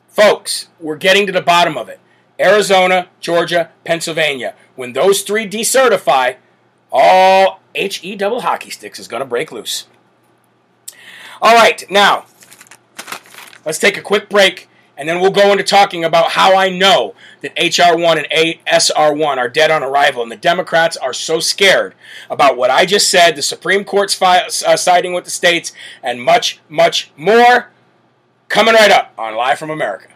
Folks, we're getting to the bottom of it. Arizona, Georgia, Pennsylvania. When those three decertify, all HE double hockey sticks is going to break loose. All right, now, let's take a quick break And then we'll go into talking about how I know that HR1 and SR1 are dead on arrival. And the Democrats are so scared about what I just said, the Supreme Court's fi- uh, siding with the states, and much, much more coming right up on Live from America.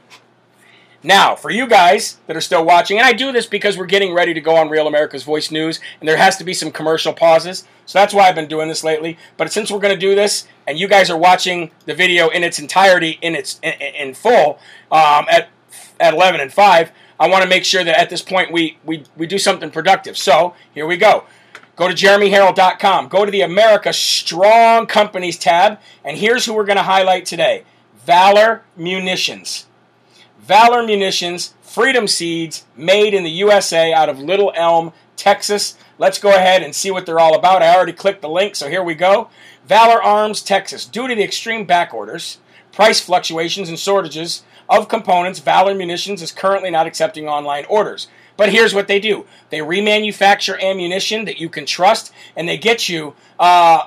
Now, for you guys that are still watching, and I do this because we're getting ready to go on Real America's Voice News, and there has to be some commercial pauses. So that's why I've been doing this lately. But since we're going to do this, and you guys are watching the video in its entirety, in its in, in full, um, at at 11 and 5, I want to make sure that at this point we, we, we do something productive. So here we go. Go to jeremyherrell.com. Go to the America Strong Companies tab, and here's who we're going to highlight today Valor Munitions. Valor Munitions, Freedom Seeds, made in the USA out of Little Elm, Texas. Let's go ahead and see what they're all about. I already clicked the link, so here we go. Valor Arms, Texas. Due to the extreme back orders, price fluctuations, and shortages of components, Valor Munitions is currently not accepting online orders. But here's what they do they remanufacture ammunition that you can trust, and they get you uh,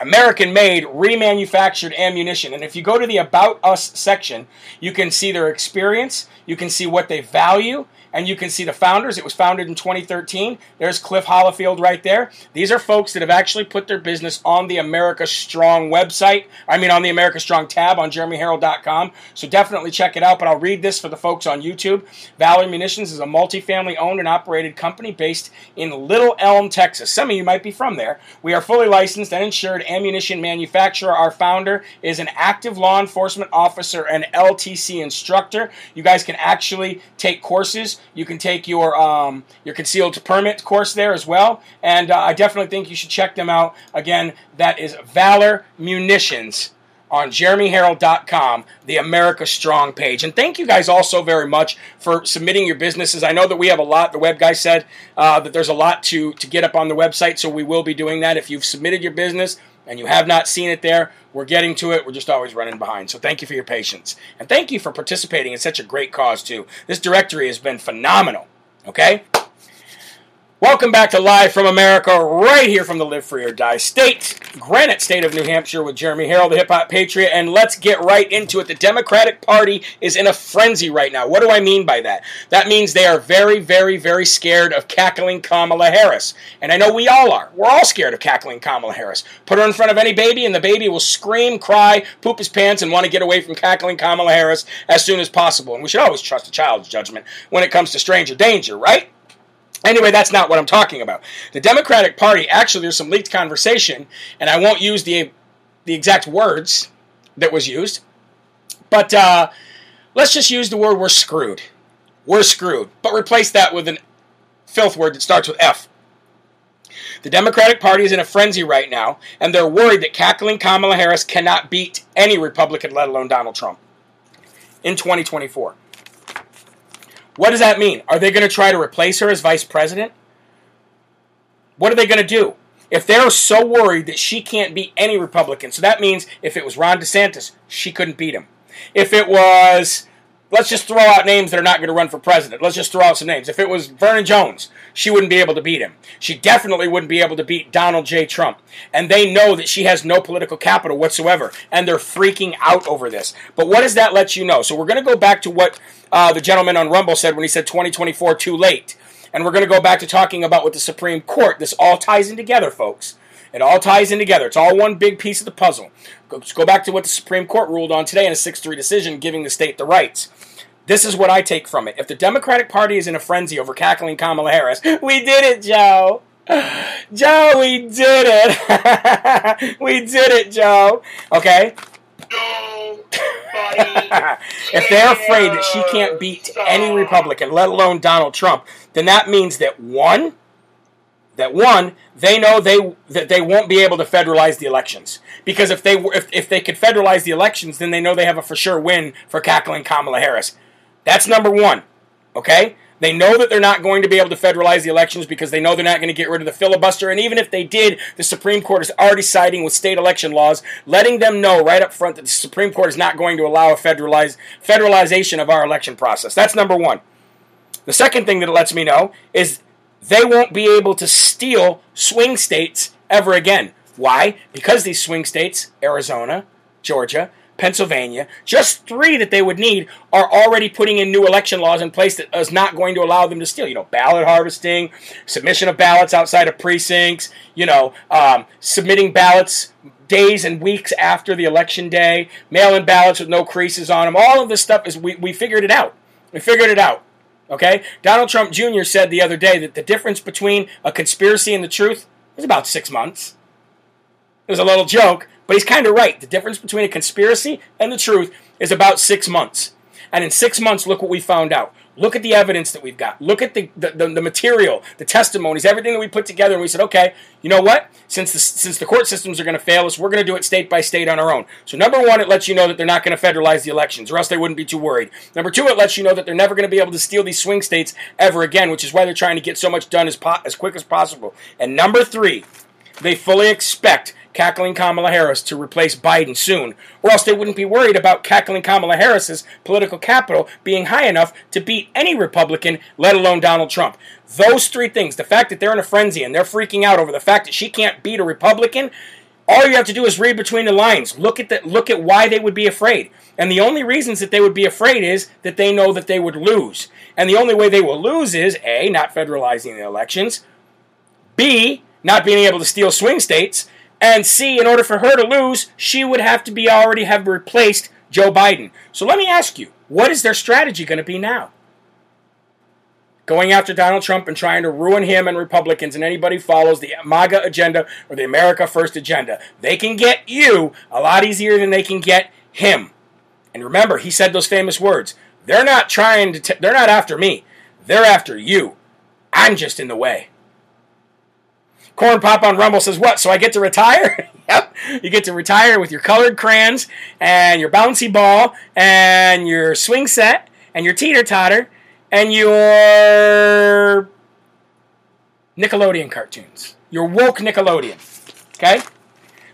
American made, remanufactured ammunition. And if you go to the About Us section, you can see their experience, you can see what they value, and you can see the founders. It was founded in 2013. There's Cliff Hollifield right there. These are folks that have actually put their business on the America Strong website. I mean, on the America Strong tab on jeremyherrell.com. So definitely check it out. But I'll read this for the folks on YouTube. Valor Munitions is a multifamily owned and operated company based in Little Elm, Texas. Some of you might be from there. We are fully licensed and insured ammunition manufacturer. Our founder is an active law enforcement officer and LTC instructor. You guys can actually take courses you can take your um, your concealed permit course there as well, and uh, I definitely think you should check them out. Again, that is Valor Munitions on jeremyherrell.com, the America Strong page. And thank you guys all so very much for submitting your businesses. I know that we have a lot. The web guy said uh, that there's a lot to, to get up on the website, so we will be doing that. If you've submitted your business and you have not seen it there, we're getting to it. We're just always running behind. So thank you for your patience. And thank you for participating in such a great cause, too. This directory has been phenomenal. Okay? Welcome back to Live from America, right here from the Live Free or Die State, Granite State of New Hampshire, with Jeremy Herrell, the Hip Hop Patriot. And let's get right into it. The Democratic Party is in a frenzy right now. What do I mean by that? That means they are very, very, very scared of cackling Kamala Harris. And I know we all are. We're all scared of cackling Kamala Harris. Put her in front of any baby, and the baby will scream, cry, poop his pants, and want to get away from cackling Kamala Harris as soon as possible. And we should always trust a child's judgment when it comes to stranger danger, right? Anyway, that's not what I'm talking about. The Democratic Party, actually, there's some leaked conversation, and I won't use the, the exact words that was used, but uh, let's just use the word we're screwed. We're screwed. But replace that with an filth word that starts with F. The Democratic Party is in a frenzy right now, and they're worried that cackling Kamala Harris cannot beat any Republican, let alone Donald Trump, in 2024. What does that mean? Are they going to try to replace her as vice president? What are they going to do? If they're so worried that she can't beat any Republican, so that means if it was Ron DeSantis, she couldn't beat him. If it was, let's just throw out names that are not going to run for president. Let's just throw out some names. If it was Vernon Jones, she wouldn't be able to beat him. She definitely wouldn't be able to beat Donald J. Trump. And they know that she has no political capital whatsoever. And they're freaking out over this. But what does that let you know? So we're going to go back to what uh, the gentleman on Rumble said when he said 2024 too late. And we're going to go back to talking about what the Supreme Court. This all ties in together, folks. It all ties in together. It's all one big piece of the puzzle. Let's go back to what the Supreme Court ruled on today in a 6 3 decision giving the state the rights. This is what I take from it. If the Democratic Party is in a frenzy over cackling Kamala Harris, *laughs* we did it, Joe. *sighs* Joe, we did it. *laughs* we did it, Joe. Okay? *laughs* if they're afraid that she can't beat any Republican, let alone Donald Trump, then that means that one, that one, they know they that they won't be able to federalize the elections because if they if, if they could federalize the elections, then they know they have a for sure win for cackling Kamala Harris. That's number one. Okay. They know that they're not going to be able to federalize the elections because they know they're not going to get rid of the filibuster. And even if they did, the Supreme Court is already siding with state election laws, letting them know right up front that the Supreme Court is not going to allow a federalize, federalization of our election process. That's number one. The second thing that it lets me know is they won't be able to steal swing states ever again. Why? Because these swing states, Arizona, Georgia, Pennsylvania, just three that they would need are already putting in new election laws in place that is not going to allow them to steal. You know, ballot harvesting, submission of ballots outside of precincts, you know, um, submitting ballots days and weeks after the election day, mail in ballots with no creases on them. All of this stuff is, we, we figured it out. We figured it out. Okay? Donald Trump Jr. said the other day that the difference between a conspiracy and the truth is about six months. It was a little joke, but he's kind of right. The difference between a conspiracy and the truth is about six months. And in six months, look what we found out. Look at the evidence that we've got. Look at the, the, the, the, material, the testimonies, everything that we put together. And we said, okay, you know what? Since the, since the court systems are going to fail us, we're going to do it state by state on our own. So, number one, it lets you know that they're not going to federalize the elections, or else they wouldn't be too worried. Number two, it lets you know that they're never going to be able to steal these swing states ever again, which is why they're trying to get so much done as, po- as quick as possible. And number three, they fully expect cackling Kamala Harris to replace Biden soon, or else they wouldn't be worried about cackling Kamala Harris's political capital being high enough to beat any Republican, let alone Donald Trump. Those three things, the fact that they're in a frenzy and they're freaking out over the fact that she can't beat a Republican, all you have to do is read between the lines. Look at the, look at why they would be afraid. And the only reasons that they would be afraid is that they know that they would lose. And the only way they will lose is A, not federalizing the elections, B, not being able to steal swing states, and C, in order for her to lose, she would have to be already have replaced Joe Biden. So let me ask you, what is their strategy going to be now? Going after Donald Trump and trying to ruin him and Republicans and anybody follows the MAGA agenda or the America First agenda. They can get you a lot easier than they can get him. And remember, he said those famous words. They're not trying to, t- they're not after me. They're after you. I'm just in the way. Corn Pop on Rumble says, What? So I get to retire? *laughs* yep. You get to retire with your colored crayons and your bouncy ball and your swing set and your teeter totter and your Nickelodeon cartoons. Your woke Nickelodeon. Okay?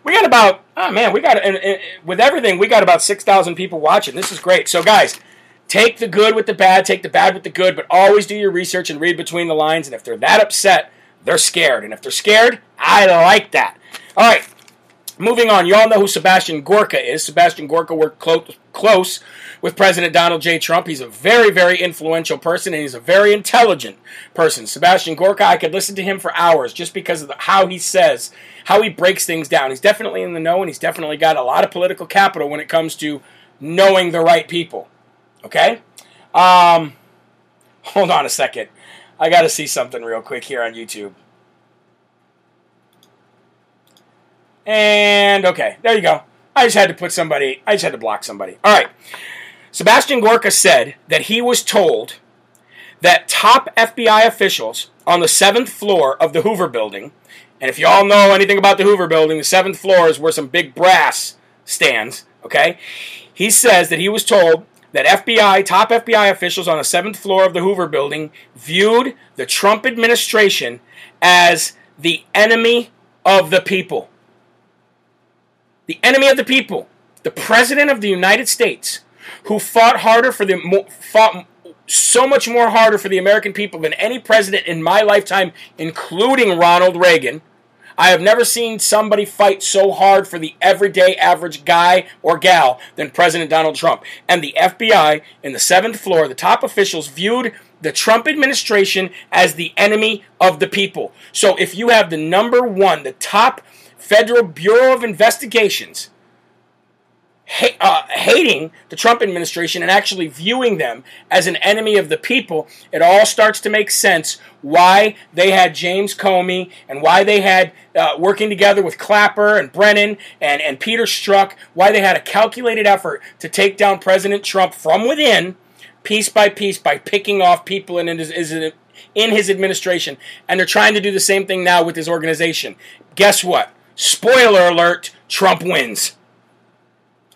We got about, oh man, we got, and, and, with everything, we got about 6,000 people watching. This is great. So, guys, take the good with the bad, take the bad with the good, but always do your research and read between the lines. And if they're that upset, they're scared. And if they're scared, I like that. All right, moving on. You all know who Sebastian Gorka is. Sebastian Gorka worked close, close with President Donald J. Trump. He's a very, very influential person, and he's a very intelligent person. Sebastian Gorka, I could listen to him for hours just because of the, how he says, how he breaks things down. He's definitely in the know, and he's definitely got a lot of political capital when it comes to knowing the right people. Okay? Um, hold on a second. I got to see something real quick here on YouTube. And okay, there you go. I just had to put somebody, I just had to block somebody. All right. Sebastian Gorka said that he was told that top FBI officials on the seventh floor of the Hoover building, and if you all know anything about the Hoover building, the seventh floor is where some big brass stands, okay? He says that he was told that FBI, top FBI officials on the seventh floor of the Hoover building viewed the Trump administration as the enemy of the people. The enemy of the people. The President of the United States, who fought harder for the fought so much more harder for the American people than any president in my lifetime, including Ronald Reagan I have never seen somebody fight so hard for the everyday average guy or gal than President Donald Trump. And the FBI in the seventh floor, the top officials viewed the Trump administration as the enemy of the people. So if you have the number one, the top Federal Bureau of Investigations, ha- uh, hating the Trump administration and actually viewing them as an enemy of the people, it all starts to make sense why they had James Comey and why they had uh, working together with Clapper and Brennan and, and Peter Strzok, why they had a calculated effort to take down President Trump from within, piece by piece, by picking off people in his, in his administration. And they're trying to do the same thing now with his organization. Guess what? Spoiler alert Trump wins.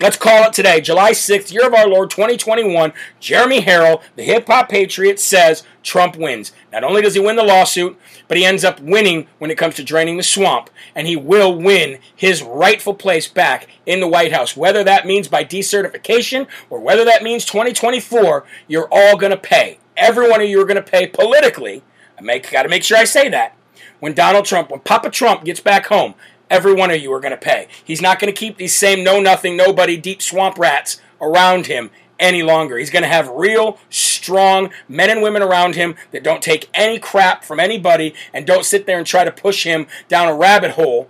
Let's call it today, July 6th, year of our Lord 2021. Jeremy Herrell, the hip hop patriot, says Trump wins. Not only does he win the lawsuit, but he ends up winning when it comes to draining the swamp, and he will win his rightful place back in the White House. Whether that means by decertification or whether that means 2024, you're all going to pay. Every one of you are going to pay politically. I got to make sure I say that. When Donald Trump, when Papa Trump gets back home, Every one of you are going to pay. He's not going to keep these same know nothing, nobody, deep swamp rats around him any longer. He's going to have real, strong men and women around him that don't take any crap from anybody and don't sit there and try to push him down a rabbit hole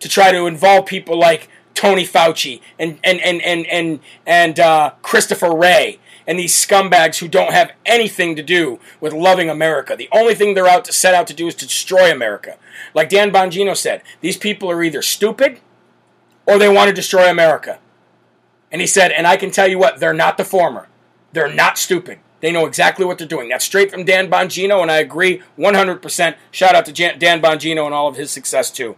to try to involve people like Tony Fauci and and and and and, and uh, Christopher Wray and these scumbags who don't have anything to do with loving America. The only thing they're out to set out to do is to destroy America. Like Dan Bongino said, these people are either stupid or they want to destroy America. And he said, and I can tell you what, they're not the former. They're not stupid. They know exactly what they're doing. That's straight from Dan Bongino, and I agree 100%. Shout out to Dan Bongino and all of his success, too.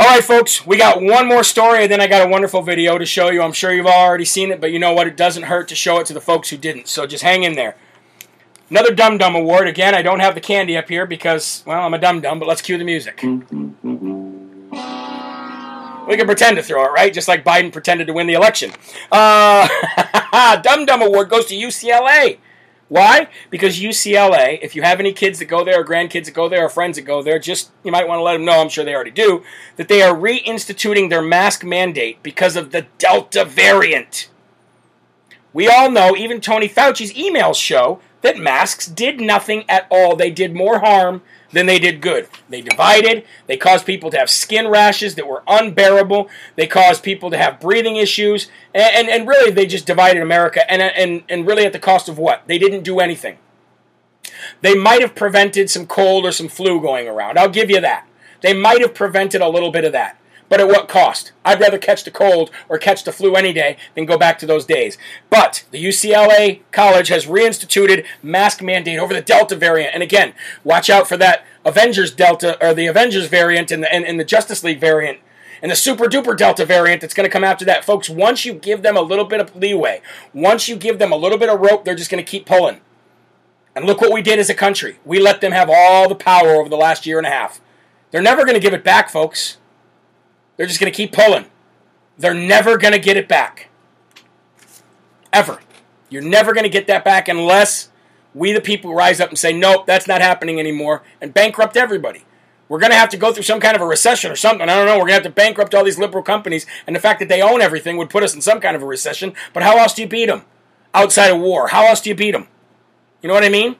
All right, folks, we got one more story, and then I got a wonderful video to show you. I'm sure you've already seen it, but you know what? It doesn't hurt to show it to the folks who didn't. So just hang in there. Another Dum Dum Award. Again, I don't have the candy up here because, well, I'm a dum dum, but let's cue the music. We can pretend to throw it, right? Just like Biden pretended to win the election. Uh, *laughs* Dum Dum Award goes to UCLA. Why? Because UCLA, if you have any kids that go there, or grandkids that go there, or friends that go there, just you might want to let them know, I'm sure they already do, that they are reinstituting their mask mandate because of the Delta variant. We all know, even Tony Fauci's emails show, that masks did nothing at all. They did more harm than they did good. They divided. They caused people to have skin rashes that were unbearable. They caused people to have breathing issues. And, and, and really, they just divided America. And, and, and really, at the cost of what? They didn't do anything. They might have prevented some cold or some flu going around. I'll give you that. They might have prevented a little bit of that. But at what cost? I'd rather catch the cold or catch the flu any day than go back to those days. But the UCLA college has reinstituted mask mandate over the Delta variant. And again, watch out for that Avengers Delta or the Avengers variant and the, and, and the Justice League variant and the super duper Delta variant that's going to come after that. Folks, once you give them a little bit of leeway, once you give them a little bit of rope, they're just going to keep pulling. And look what we did as a country. We let them have all the power over the last year and a half. They're never going to give it back, folks. They're just going to keep pulling. They're never going to get it back. Ever. You're never going to get that back unless we, the people, rise up and say, nope, that's not happening anymore, and bankrupt everybody. We're going to have to go through some kind of a recession or something. I don't know. We're going to have to bankrupt all these liberal companies, and the fact that they own everything would put us in some kind of a recession. But how else do you beat them? Outside of war. How else do you beat them? You know what I mean?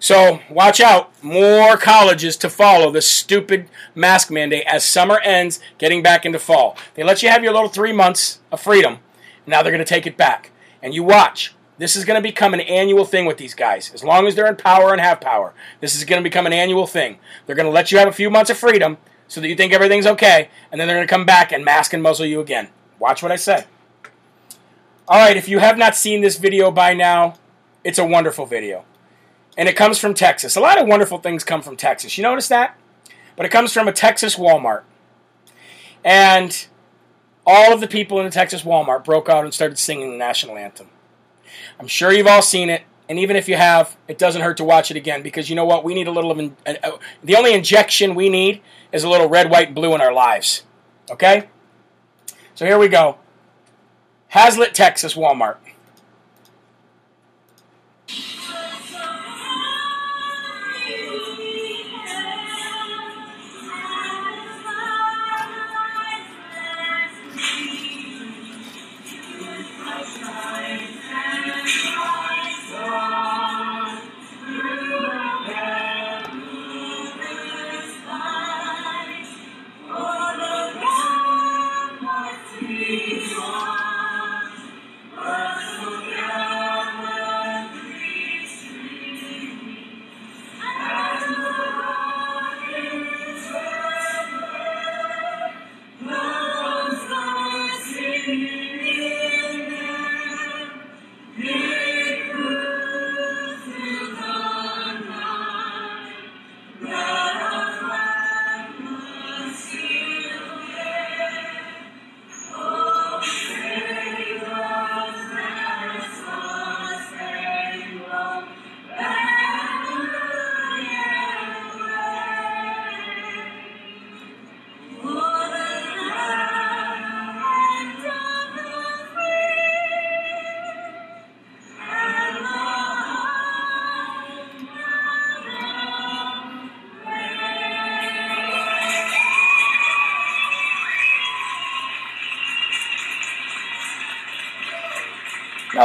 So watch out. More colleges to follow this stupid mask mandate as summer ends, getting back into fall. They let you have your little three months of freedom. Now they're going to take it back. And you watch. This is going to become an annual thing with these guys. As long as they're in power and have power, this is going to become an annual thing. They're going to let you have a few months of freedom so that you think everything's okay, and then they're going to come back and mask and muzzle you again. Watch what I say. All right, if you have not seen this video by now, it's a wonderful video and it comes from Texas. A lot of wonderful things come from Texas. You notice that? But it comes from a Texas Walmart. And all of the people in the Texas Walmart broke out and started singing the national anthem. I'm sure you've all seen it, and even if you have, it doesn't hurt to watch it again because you know what? We need a little of an, uh, uh, the only injection we need is a little red, white, and blue in our lives. Okay? So here we go. Haslet, Texas Walmart.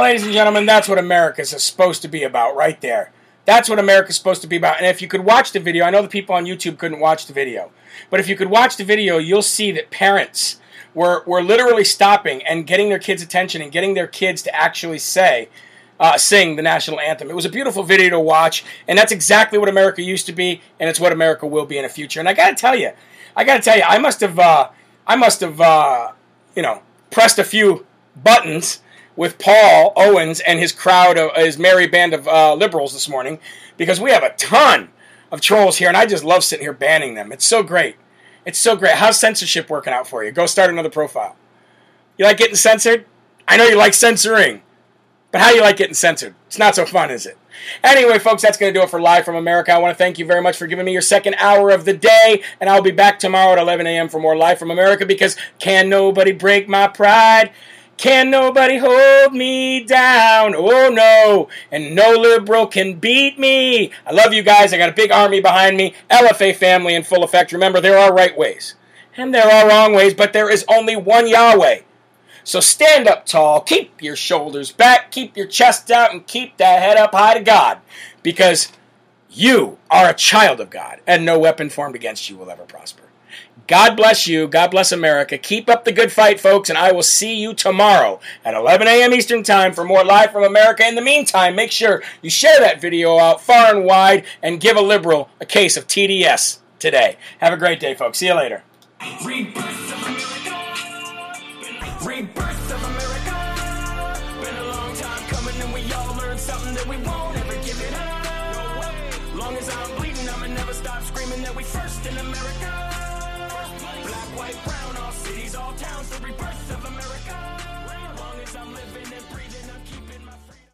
Ladies and gentlemen, that's what America's is supposed to be about right there. That's what America's supposed to be about. And if you could watch the video, I know the people on YouTube couldn't watch the video, but if you could watch the video, you'll see that parents were, were literally stopping and getting their kids' attention and getting their kids to actually say, uh, sing the national anthem. It was a beautiful video to watch, and that's exactly what America used to be, and it's what America will be in the future. And I got to tell you, I got to tell you, I must have, uh, I must have, uh, you know, pressed a few buttons with Paul Owens and his crowd of his merry band of uh, liberals this morning because we have a ton of trolls here, and I just love sitting here banning them. It's so great. It's so great. How's censorship working out for you? Go start another profile. You like getting censored? I know you like censoring, but how do you like getting censored? It's not so fun, is it? Anyway, folks, that's going to do it for Live from America. I want to thank you very much for giving me your second hour of the day, and I'll be back tomorrow at 11 a.m. for more Live from America because can nobody break my pride? Can nobody hold me down? Oh no, and no liberal can beat me. I love you guys. I got a big army behind me. LFA family in full effect. Remember, there are right ways and there are wrong ways, but there is only one Yahweh. So stand up tall, keep your shoulders back, keep your chest out, and keep that head up high to God because you are a child of God, and no weapon formed against you will ever prosper. God bless you. God bless America. Keep up the good fight, folks, and I will see you tomorrow at 11 a.m. Eastern Time for more Live from America. In the meantime, make sure you share that video out far and wide and give a liberal a case of TDS today. Have a great day, folks. See you later. Rebirth of America. Rebirth of America.